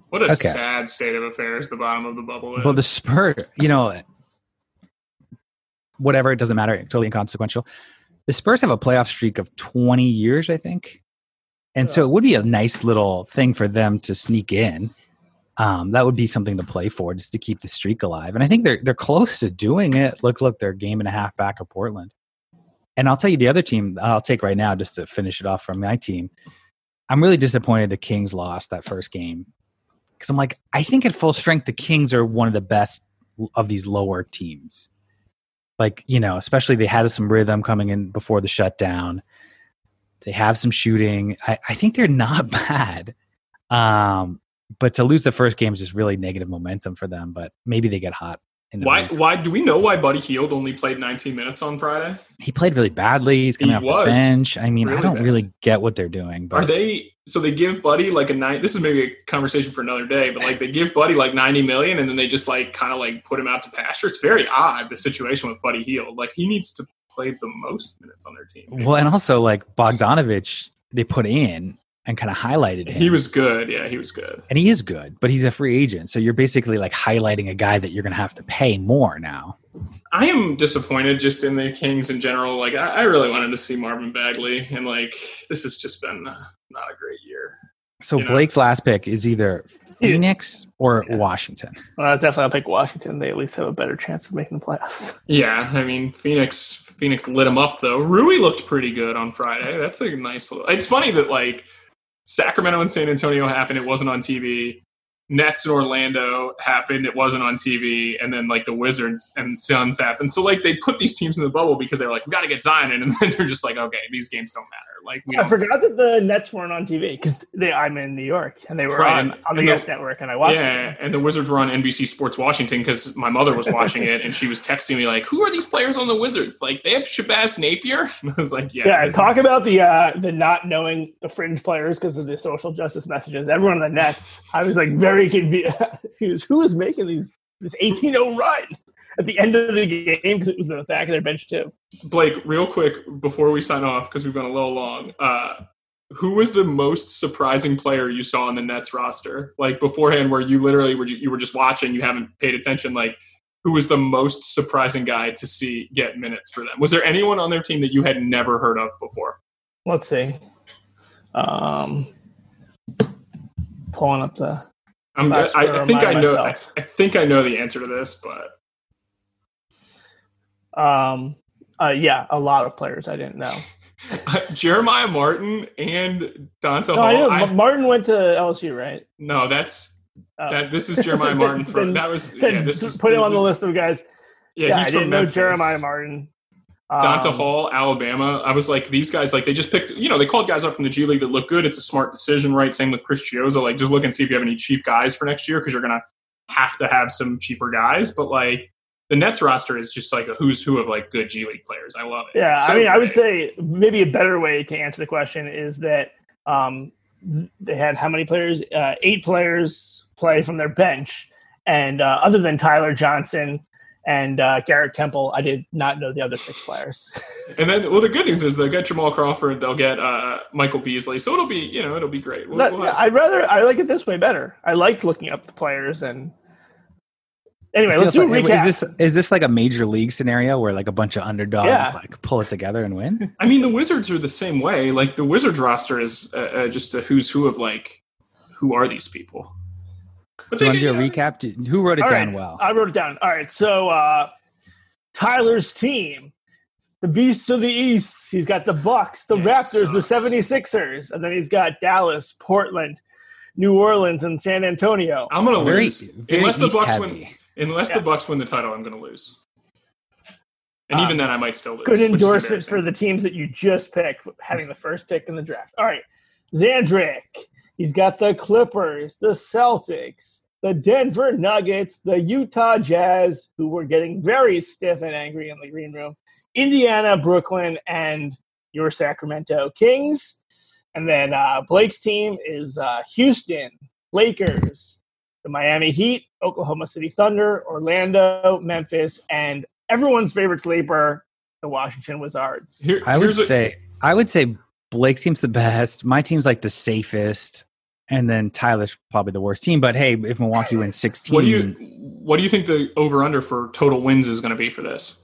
What a okay. sad state of affairs the bottom of the bubble is. Well, the Spurs, you know, whatever, it doesn't matter. Totally inconsequential. The Spurs have a playoff streak of 20 years, I think. And so it would be a nice little thing for them to sneak in. Um, that would be something to play for just to keep the streak alive. And I think they're they're close to doing it. Look, look, they're a game and a half back of Portland. And I'll tell you the other team I'll take right now just to finish it off from my team. I'm really disappointed the Kings lost that first game because I'm like, I think at full strength, the Kings are one of the best of these lower teams. Like, you know, especially they had some rhythm coming in before the shutdown. They have some shooting. I, I think they're not (laughs) bad. Um, but to lose the first game is just really negative momentum for them. But maybe they get hot. Why? Week. Why do we know why Buddy Hield only played 19 minutes on Friday? He played really badly. He's coming he off was. the bench. I mean, really I don't bad. really get what they're doing. But. Are they? So they give Buddy like a nine. This is maybe a conversation for another day. But like they give Buddy like 90 million, and then they just like kind of like put him out to pasture. It's very odd the situation with Buddy Hield. Like he needs to play the most minutes on their team. Well, and also like Bogdanovich, they put in and kind of highlighted him. He was good. Yeah, he was good. And he is good, but he's a free agent. So you're basically like highlighting a guy that you're going to have to pay more now. I am disappointed just in the Kings in general. Like, I, I really wanted to see Marvin Bagley, and like, this has just been uh, not a great year. So you Blake's know? last pick is either Phoenix or yeah. Washington. Well, definitely I'll pick Washington. They at least have a better chance of making the playoffs. Yeah, I mean Phoenix. Phoenix lit him up though. Rui looked pretty good on Friday. That's a nice little. It's funny that like Sacramento and San Antonio happened. It wasn't on TV. Nets and Orlando happened. It wasn't on TV. And then like the Wizards and Suns happened. So like they put these teams in the bubble because they're like, we got to get Zion in. (laughs) And then they're just like, okay, these games don't matter. Like I forgot that the Nets weren't on TV because I'm in New York and they were right. on, on the Yes Network and I watched. Yeah, it. and the Wizards were on NBC Sports Washington because my mother was watching it and she was texting me like, "Who are these players on the Wizards? Like they have Shabazz Napier." (laughs) And I was like, "Yeah." Yeah, talk is- about the uh, the not knowing the fringe players because of the social justice messages. Everyone on the Nets, I was like very confused. (laughs) Who is making these this 18-0 run? At the end of the game because it was the back of their bench too. Blake, real quick before we sign off because we've been a little long. Uh, who was the most surprising player you saw on the Nets roster? Like beforehand, where you literally were you were just watching, you haven't paid attention. Like who was the most surprising guy to see get minutes for them? Was there anyone on their team that you had never heard of before? Let's see. Um, pulling up the. I'm, I, I think I know. I, I, think I know the answer to this, but um, uh, yeah, a lot of players I didn't know. (laughs) Jeremiah Martin and Donta no, Hall. I knew. Martin went to LSU, right? No, that's oh. that. This is Jeremiah (laughs) Martin from that was yeah. This is put him on the list of guys. Yeah, yeah I didn't know Jeremiah Martin. Donta um, Hall, Alabama. I was like, these guys, like, they just picked, you know, they called guys up from the G League that look good. It's a smart decision, right? Same with Chris Chiozza. Like, just look and see if you have any cheap guys for next year because you're going to have to have some cheaper guys. But, like, the Nets roster is just like a who's who of like good G League players. I love it. Yeah, so I mean, great. I would say maybe a better way to answer the question is that um, they had how many players? Uh, eight players play from their bench, and uh, other than Tyler Johnson and uh, Garrett Temple, I did not know the other six players. (laughs) and then, well, the good news is they'll get Jamal Crawford, they'll get uh, Michael Beasley, so it'll be you know it'll be great. We'll, we'll I'd rather I like it this way better. I liked looking up the players and Anyway, let's do like, recap. Is this is this like a major league scenario where like a bunch of underdogs yeah. like pull it together and win? (laughs) I mean, the Wizards are the same way. Like the Wizards roster is uh, uh, just a who's who of like who are these people? But do you want to do a recap? Who wrote it down right. well? I wrote it down. All right, so uh, Tyler's team, the Beasts of the East. He's got the Bucks, the Raptors, sucks. the 76ers, and then he's got Dallas, Portland, New Orleans, and San Antonio. I'm gonna lose very unless the Bucks heavy. win. Unless yeah. the Bucks win the title, I'm going to lose. And um, even then, I might still lose. Good endorsement for the teams that you just picked, having the first pick in the draft. All right, Zandrick. He's got the Clippers, the Celtics, the Denver Nuggets, the Utah Jazz, who were getting very stiff and angry in the green room, Indiana, Brooklyn, and your Sacramento Kings. And then uh, Blake's team is uh, Houston, Lakers, the Miami Heat, Oklahoma City Thunder, Orlando, Memphis, and everyone's favorite sleeper, the Washington Wizards. Here, I would say I would say Blake's team's the best. My team's like the safest, and then Tyler's probably the worst team. But hey, if Milwaukee wins sixteen, what do you what do you think the over under for total wins is going to be for this?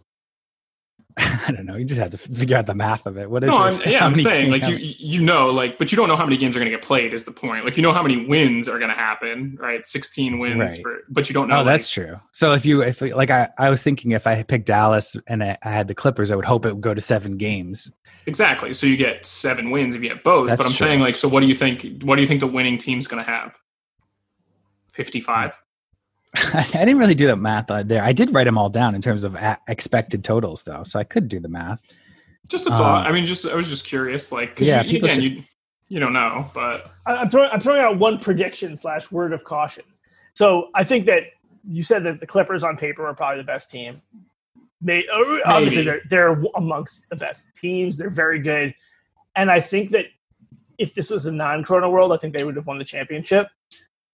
(laughs) I don't know. You just have to figure out the math of it. What is no, it? I'm, yeah, How I'm saying like you you know like, but you don't know how many games are going to get played. Is the point? Like you know how many wins are going to happen, right? 16 wins, Right. for, but you don't know. Oh, like- that's true. So if you if like I, I was thinking if I picked Dallas and I, I had the Clippers, I would hope it would go to seven games. exactly. So you get seven wins if you get both. That's but I'm true. saying like, so what do you think? What do you think the winning team's going to have? 55. Hmm. (laughs) I didn't really do that math uh, there. I did write them all down in terms of expected totals, though, so I could do the math. Just a thought. Um, I mean, just I was just curious, like, 'cause Yeah, you, again, should- you you don't know, but I- I'm throwing I'm throwing out one prediction slash word of caution. So I think that you said that the Clippers on paper are probably the best team. May, uh, obviously, Maybe. they're they're amongst the best teams. They're very good, and I think that if this was a non-Corona world, I think they would have won the championship.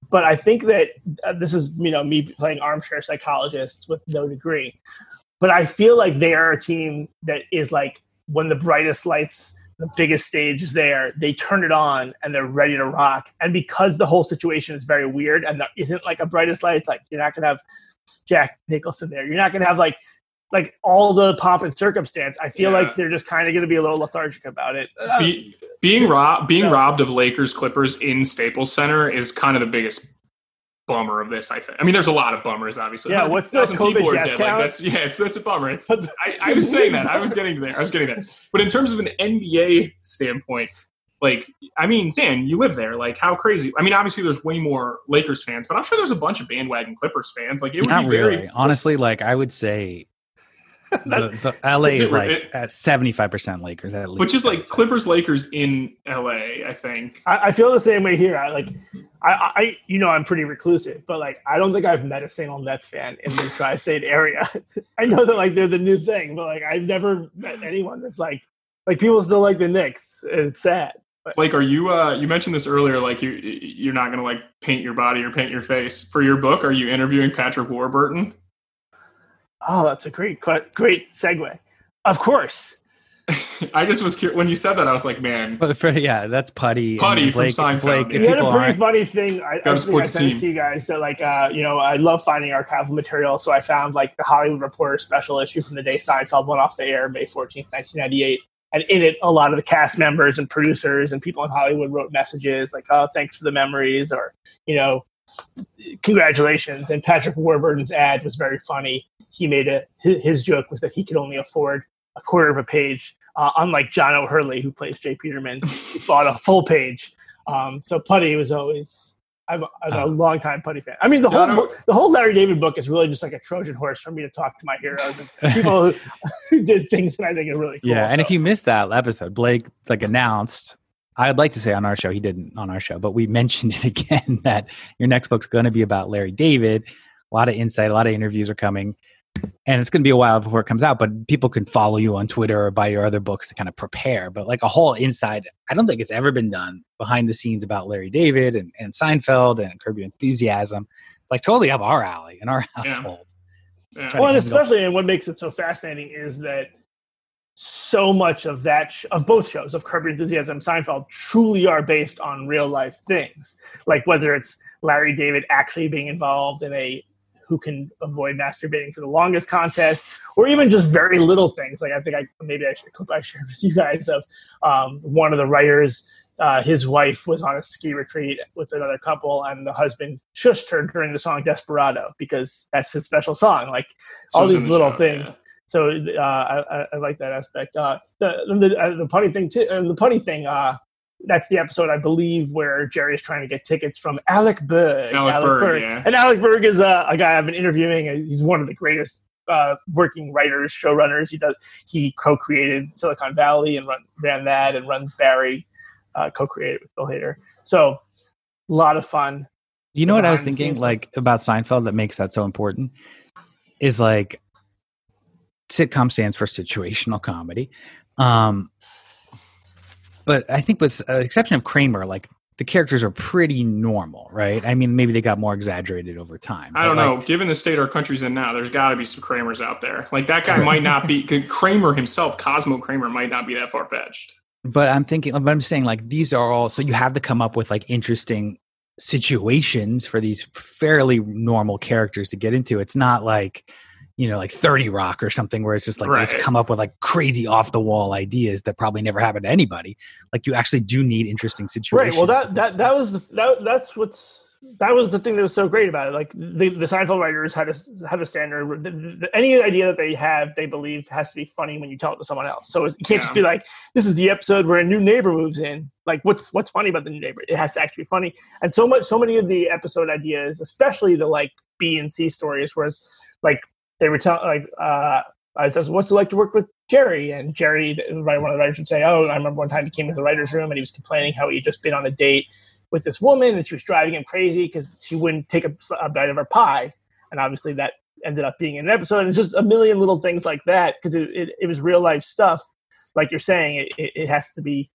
But I think that uh, this is you know me playing armchair psychologist with no degree. But I feel like they are a team that is like when the brightest lights the biggest stage is there. They turn it on and they're ready to rock. And because the whole situation is very weird and there isn't like a brightest light, it's like you're not gonna have Jack Nicholson there. You're not gonna have like like all the pomp and circumstance. I feel Yeah. like they're just kind of gonna be a little lethargic about it. Uh, be, being robbed being No. robbed of Lakers Clippers in Staples Center is kind of the biggest bummer of this. I think. I mean, there's a lot of bummers, obviously. Yeah, what's the 100,000 people COVID are death dead. count? Like, that's yeah, it's that's a bummer. It's (laughs) I, I was saying that. I was (laughs) getting there. I was getting there. But in terms of an NBA standpoint, like I mean, Zan, you live there. Like, how crazy? I mean, obviously, there's way more Lakers fans, but I'm sure there's a bunch of bandwagon Clippers fans. Like, it would Not be very. really. Honestly, like I would say, (laughs) the, the LA is like at seventy five percent Lakers at least. Which is like. Clippers Lakers in LA, I think. I, I feel the same way here. I like, I, I, you know, I'm pretty reclusive, but like, I don't think I've met a single Nets fan in the (laughs) tri-state area. (laughs) I know that like they're the new thing, but like, I've never met anyone that's like, like people still like the Knicks. and It's sad. Like, are you? uh You mentioned this earlier. Like, you you're not going to like paint your body or paint your face for your book. Are you interviewing Patrick Warburton? Oh, that's a great, great segue. Of course. (laughs) I just was curious when you said that. I was like, man, But for, yeah, that's Putty. Putty and from Blake, Seinfeld, Blake, yeah. He had a pretty funny thing. I, Got a I think I sports sent it to you guys that like, uh, you know, I love finding archival material. So I found like the Hollywood Reporter special issue from the day Seinfeld went off the air, May 14th, 1998. And in it, a lot of the cast members and producers and people in Hollywood wrote messages like, oh, thanks for the memories or, you know, congratulations. And Patrick Warburton's ad was very funny. He made a, his, joke was that he could only afford a quarter of a page. Uh, unlike John O'Hurley, who plays J. Peterman, he (laughs) bought a full page. Um, so Putty was always. I'm, a- I'm a Oh. long time Putty fan. I mean, the whole O- the whole Larry David book is really just like a Trojan horse for me to talk to my heroes and (laughs) people who, (laughs) who did things that I think are really cool. Yeah, and if you missed that episode, Blake like announced. I'd like to say on our show, he didn't on our show, but we mentioned it again that your next book's going to be about Larry David. A lot of insight, a lot of interviews are coming, and it's going to be a while before it comes out. But people can follow you on Twitter or buy your other books to kind of prepare. But like a whole inside, I don't think it's ever been done behind the scenes about Larry David and, and Seinfeld and Curb Your Enthusiasm. It's like totally up our alley in our household. Yeah. Try well, and especially, and what makes it so fascinating is that so much of that sh- of both shows of Curb Your Enthusiasm, Seinfeld, truly are based on real life things, like whether it's Larry David actually being involved in a who can avoid masturbating for the longest contest, or even just very little things. Like I think I maybe I should clip I shared with you guys of um, one of the writers. Uh, his wife was on a ski retreat with another couple, and the husband shushed her during the song "Desperado" because that's his special song. Like So all these the little show, things. So uh, I, I- I like that aspect. Uh, the the, uh, the funny thing too, and the funny thing, uh, that's the episode I believe where Jerry is trying to get tickets from Alec Berg. Alec Berg, yeah. And Alec Berg is a, a guy I've been interviewing. He's one of the greatest uh, working writers, showrunners. He does. He co-created Silicon Valley and run, ran that, and runs Barry. Uh, co-created with Bill Hader. So a lot of fun. You know what I was thinking, scenes like about Seinfeld, that makes that so important, is like sitcom stands for situational comedy, um, but I think with uh, the exception of Kramer, like the characters are pretty normal, right? I mean, maybe they got more exaggerated over time. I don't but, know. like, Given the state our country's in now, there's got to be some Kramers out there. Like that guy might not be (laughs) Kramer himself. Cosmo Kramer might not be that far fetched. But I'm thinking, but I'm saying like these are all. So you have to come up with like interesting situations for these fairly normal characters to get into. It's not like you know, like 30 Rock or something where it's just like Right. let's come up with like crazy off the wall ideas that probably never happened to anybody. Like you actually do need interesting Right. situations. Well, that that that was the that, that's what's that was the thing that was so great about it. Like the, the Seinfeld writers had a had a standard. The, the, any idea that they have, they believe has to be funny when you tell it to someone else. So it can't just be like this is the episode where a new neighbor moves in. Like what's what's funny about the new neighbor? It has to actually be funny. And so much, so many of the episode ideas, especially the like B and C stories, whereas like they were telling like uh I says, "What's it like to work with Jerry?" And Jerry, one of the writers would say, "Oh, I remember one time he came into the writers' room and he was complaining how he had just been on a date with this woman and she was driving him crazy because she wouldn't take a, a bite of her pie." And obviously, that ended up being an episode. And it's just a million little things like that because it, it, it was real life stuff. Like you're saying, it, it, has to be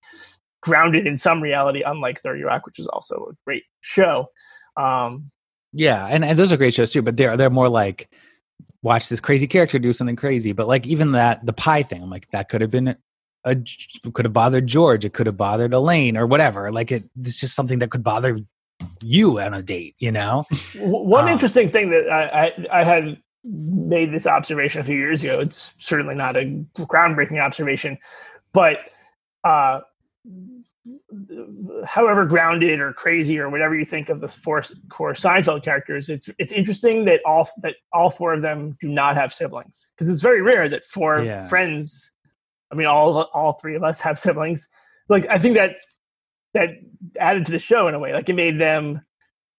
grounded in some reality, unlike Thirty Rock, which is also a great show. Um, Yeah, and, and those are great shows too, but they're they're more like watch this crazy character do something crazy. But like even that the pie thing, I'm like that could have been a could have bothered George, it could have bothered Elaine or whatever. Like it, it's just something that could bother you on a date, you know? One Um, interesting thing that I, I, I had made this observation a few years ago. It's certainly not a groundbreaking observation, but uh, however grounded or crazy or whatever you think of the four core Seinfeld characters, it's it's interesting that all that all four of them do not have siblings because it's very rare that four Yeah. friends. I mean, all all three of us have siblings. Like I think that that added to the show in a way. Like it made them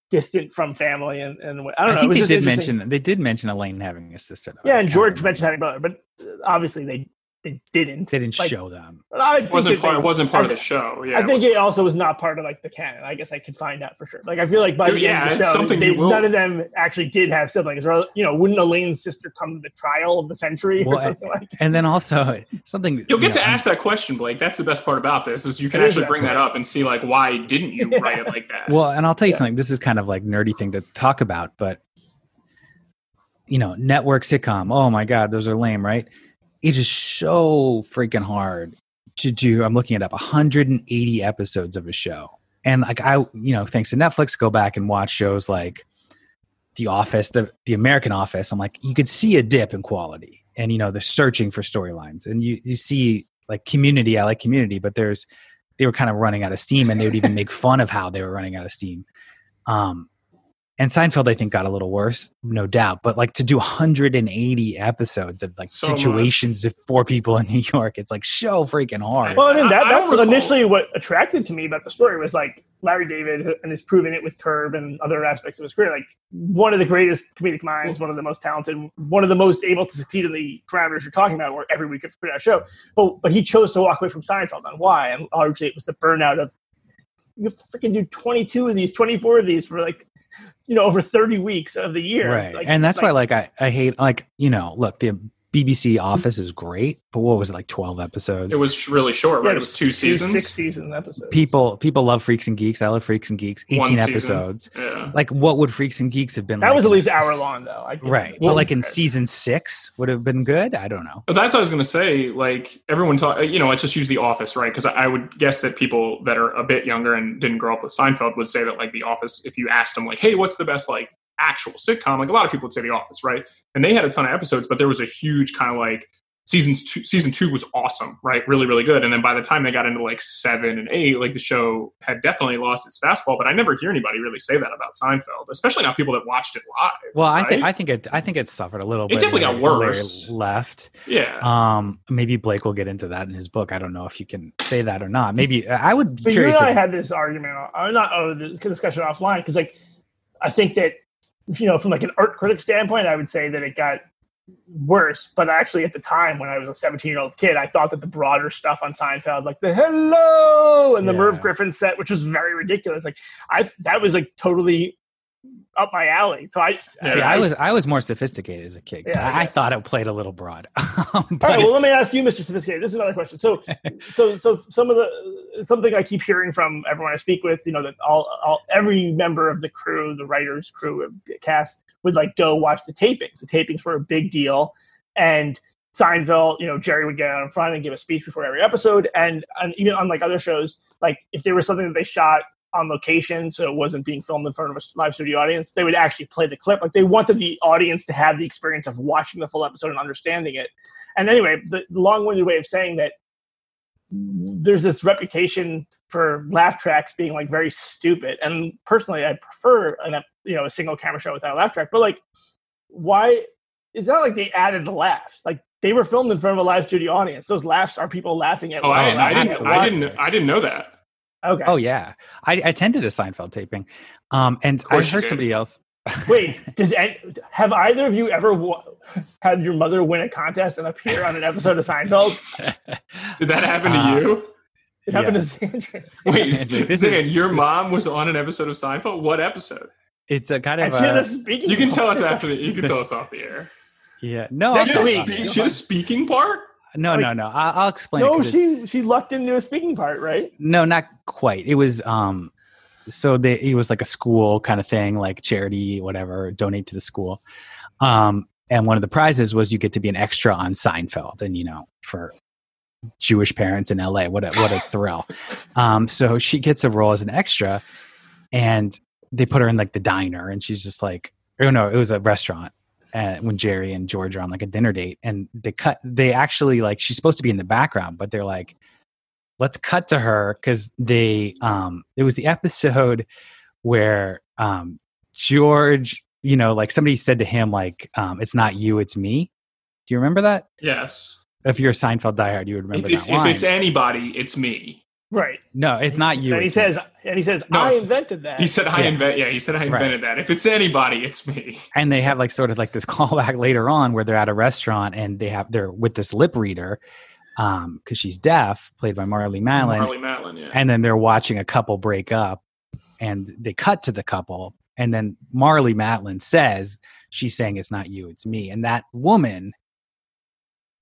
distant from family and, and I don't know. I it was think they just did mention they did mention Elaine having a sister though. Yeah, and George mentioned having a brother, but uh, obviously they they didn't. they didn't like- show them. But I It think wasn't part. they- It wasn't part I of the show. Yeah, I think it it also was not part of like the canon. I guess I could find out for sure. Like I feel like by the Yeah, end of the show, something they, will- none of them actually did have siblings. Or you know, wouldn't Elaine's sister come to the trial of the century Well, or something like? And then also something You'll get you to know, ask that question, Blake. That's the best part about this is you can actually bring that up and see like why didn't you (laughs) write it like that? Well, and I'll tell you Yeah. something. This is kind of like nerdy thing to talk about, but you know, network sitcom. Oh my god, those are lame, right? It is so freaking hard to do. I'm looking it up. 180 episodes of a show, and like I, you know, thanks to Netflix, go back and watch shows like The Office, the the American Office. I'm like, you could see a dip in quality, and you know, they're searching for storylines, and you you see like Community. I like Community, but there's they were kind of running out of steam, and they would even make fun of how they were running out of steam. Um, and Seinfeld, I think, got a little worse, no doubt. But like to do 180 episodes of like So much. situations of four people in (laughs) New York, it's like so freaking hard. Well, I mean that, I- I that's recall- initially what attracted to me about the story was like Larry David and has proven it with Curb and other aspects of his career. Like one of the greatest comedic minds, one of the most talented, one of the most able to succeed in the parameters you're talking about, where every week it's put out a show. But but he chose to walk away from Seinfeld on why, and largely it was the burnout of you have to freaking do 22 of these, 24 of these for like you know over 30 weeks of the year, right. Like, and that's why like I, I hate like you know look the bbc office is great but what was it like 12 episodes it was really short, yeah, right? It was two seasons. six season episodes. people people love freaks and geeks i love freaks and geeks 18 episodes Yeah. like what would freaks and geeks have been like that like was at least a- hour long though. I right Well, but like in season six would have been good i don't know But that's what I was going to say. Like everyone talk, you know, let's just use The Office, right? Because I would guess that people that are a bit younger and didn't grow up with Seinfeld would say that like The Office. If you asked them, like, "Hey, what's the best like actual sitcom?" Like a lot of people would say The Office, right? And they had a ton of episodes, but there was a huge kind of like seasons two. Season two was awesome, right? Really, really good. And then by the time they got into like seven and eight, like the show had definitely lost its fastball. But I never hear anybody really say that about Seinfeld, especially not people that watched it live. well i think i think it i think it suffered a little It bit definitely got worse. left yeah. um maybe blake will get into that in his book i don't know if you can say that or not maybe i would be But you and I if- had this argument, uh, not oh, the discussion offline, because like I think that you know, from like an art critic standpoint, I would say that it got worse. But actually, at the time when I was a 17 year old kid, I thought that the broader stuff on Seinfeld, like the hello and the Yeah. Merv Griffin set, which was very ridiculous, like I that was like totally up my alley. So I See, I was I was more sophisticated as a kid. Yeah, I I, I thought it played a little broad. (laughs) All But- right. Well, let me ask you, Mr. Sophisticated. This is another question. So, (laughs) so, so some of the something I keep hearing from everyone I speak with, you know, that all, all every member of the crew, the writers' crew, the cast would like go watch the tapings. The tapings were a big deal, and Seinfeld, you know, Jerry would get out in front and give a speech before every episode, and and even on like other shows, like if there was something that they shot on location, so it wasn't being filmed in front of a live studio audience. They would actually play the clip. Like they wanted the audience to have the experience of watching the full episode and understanding it. And anyway, the long-winded way of saying that there's this reputation for laugh tracks being like very stupid. And personally, I prefer an you know a single camera show without a laugh track. But like, why? It's not like they added the laughs. Like they were filmed in front of a live studio audience. Those laughs are people laughing at. Oh, I, I, didn't. I didn't. I didn't know that. Okay. Oh yeah, I attended a Seinfeld taping, um, and I heard somebody else. Wait, (laughs) does have either of you ever had your mother win a contest and appear on an episode of Seinfeld? Did that happen to uh, you? It happened yeah. to Sandra. (laughs) Wait, Zan, your mom was on an episode of Seinfeld. What episode? It's a kind of. A, a you can tell us after the. You can tell us off the air. (laughs) Yeah. No. She she had a speaking part. No, like, no, no. I'll, I'll explain. No, she she lucked into a speaking part, right? No, not quite. It was um, so they it was like a school kind of thing, like charity, whatever, donate to the school. Um, and one of the prizes was you get to be an extra on Seinfeld, and you know, for Jewish parents in LA, what a what a (laughs) thrill. Um, so she gets a role as an extra, and they put her in like the diner, and she's just like, oh no, it was a restaurant, uh, when Jerry and George are on like a dinner date, and they cut. They actually like she's supposed to be in the background, but they're like, let's cut to her because they. Um, it was the episode where um, George, you know, like somebody said to him, like, um, "It's not you, it's me." Do you remember that? Yes. If you're a Seinfeld diehard, you would remember if it's, that line. If it's anybody, it's me. Right. No, it's not you. And he says, me. and he says, no, I invented that. He said, I yeah. invent. Yeah, he said, I invented right. that. If it's anybody, it's me. And they have like sort of like this (laughs) callback later on where they're at a restaurant and they have they're with this lip reader, um, because she's deaf, played by Marlee Matlin. Marlee Matlin, yeah. And then they're watching a couple break up, and they cut to the couple, and then Marlee Matlin says she's saying it's not you, it's me, and that woman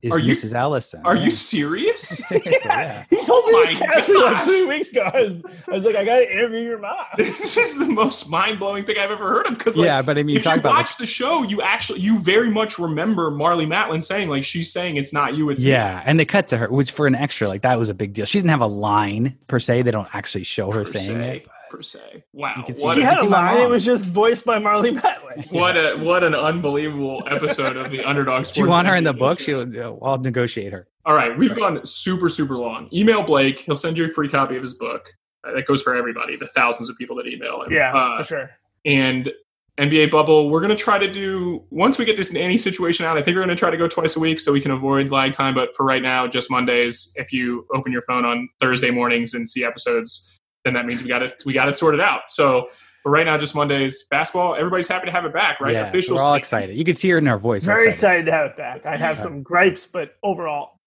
is are Mrs. You, Ellison. Are yeah. you serious? (laughs) Seriously, (laughs) yeah. He told me oh this like three weeks ago. I was, I was like, I got to interview your mom. (laughs) This is the most mind blowing thing I've ever heard of. Because like, yeah, but I mean, if you, you about watch like, the show, you actually you very much remember Marlee Matlin saying like she's saying it's not you, it's yeah, me. and they cut to her, which for an extra like that was a big deal. She didn't have a line per se. They don't actually show her per saying se. it per se. Wow, you what she a, had a line. It was just voiced by Marlee Matlin. (laughs) what a what an unbelievable episode of the Underdog. Sports Do you want her in the book? She'll. I'll negotiate her. All right, we've right. gone super super long. Email Blake. He'll send you a free copy of his book. Uh, that goes for everybody. The thousands of people that email him. Yeah, uh, for sure. And NBA bubble. We're going to try to do once we get this nanny situation out. I think we're going to try to go twice a week so we can avoid lag time. But for right now, just Mondays. If you open your phone on Thursday mornings and see episodes then that means we got it we got it sorted out. So but right now, just Mondays basketball. Everybody's happy to have it back, right? Yeah, Official. We're all excited. You can see her in our voice. Very excited. excited. to have it back. I have some gripes, but overall,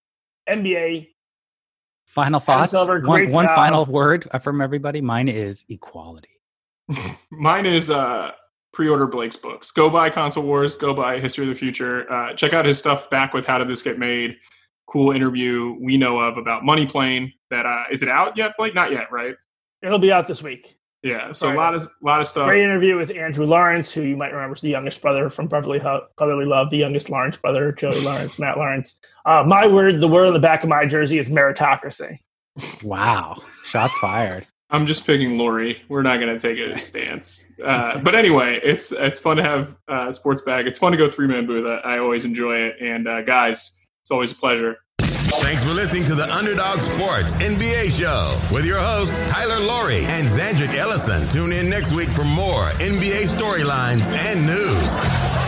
NBA. Final thoughts. Silver, one, one final word from everybody. Mine is equality. (laughs) Mine is uh, pre-order Blake's books. Go buy Console Wars. Go buy History of the Future. Uh, check out his stuff back with How Did This Get Made? Cool interview we know of about Money Plane. That uh, is it out yet, Blake? Not yet, right? It'll be out this week. Yeah, so Sorry. a lot of lot of stuff. Great interview with Andrew Lawrence, who you might remember is the youngest brother from Brotherly, Brotherly Love, the youngest Lawrence brother, Joey (laughs) Lawrence, Matt Lawrence. Uh, my word, the word on the back of my jersey is meritocracy. Wow, shots fired. I'm just picking Lori. We're not going to take a stance. Uh, but anyway, it's it's fun to have uh, sports bag. It's fun to go three man booth. I, I, always enjoy it. And uh, guys, it's always a pleasure. Thanks for listening to the Underdog Sports NBA Show with your host, Tyler Laurie and Zandrick Ellison. Tune in next week for more NBA storylines and news.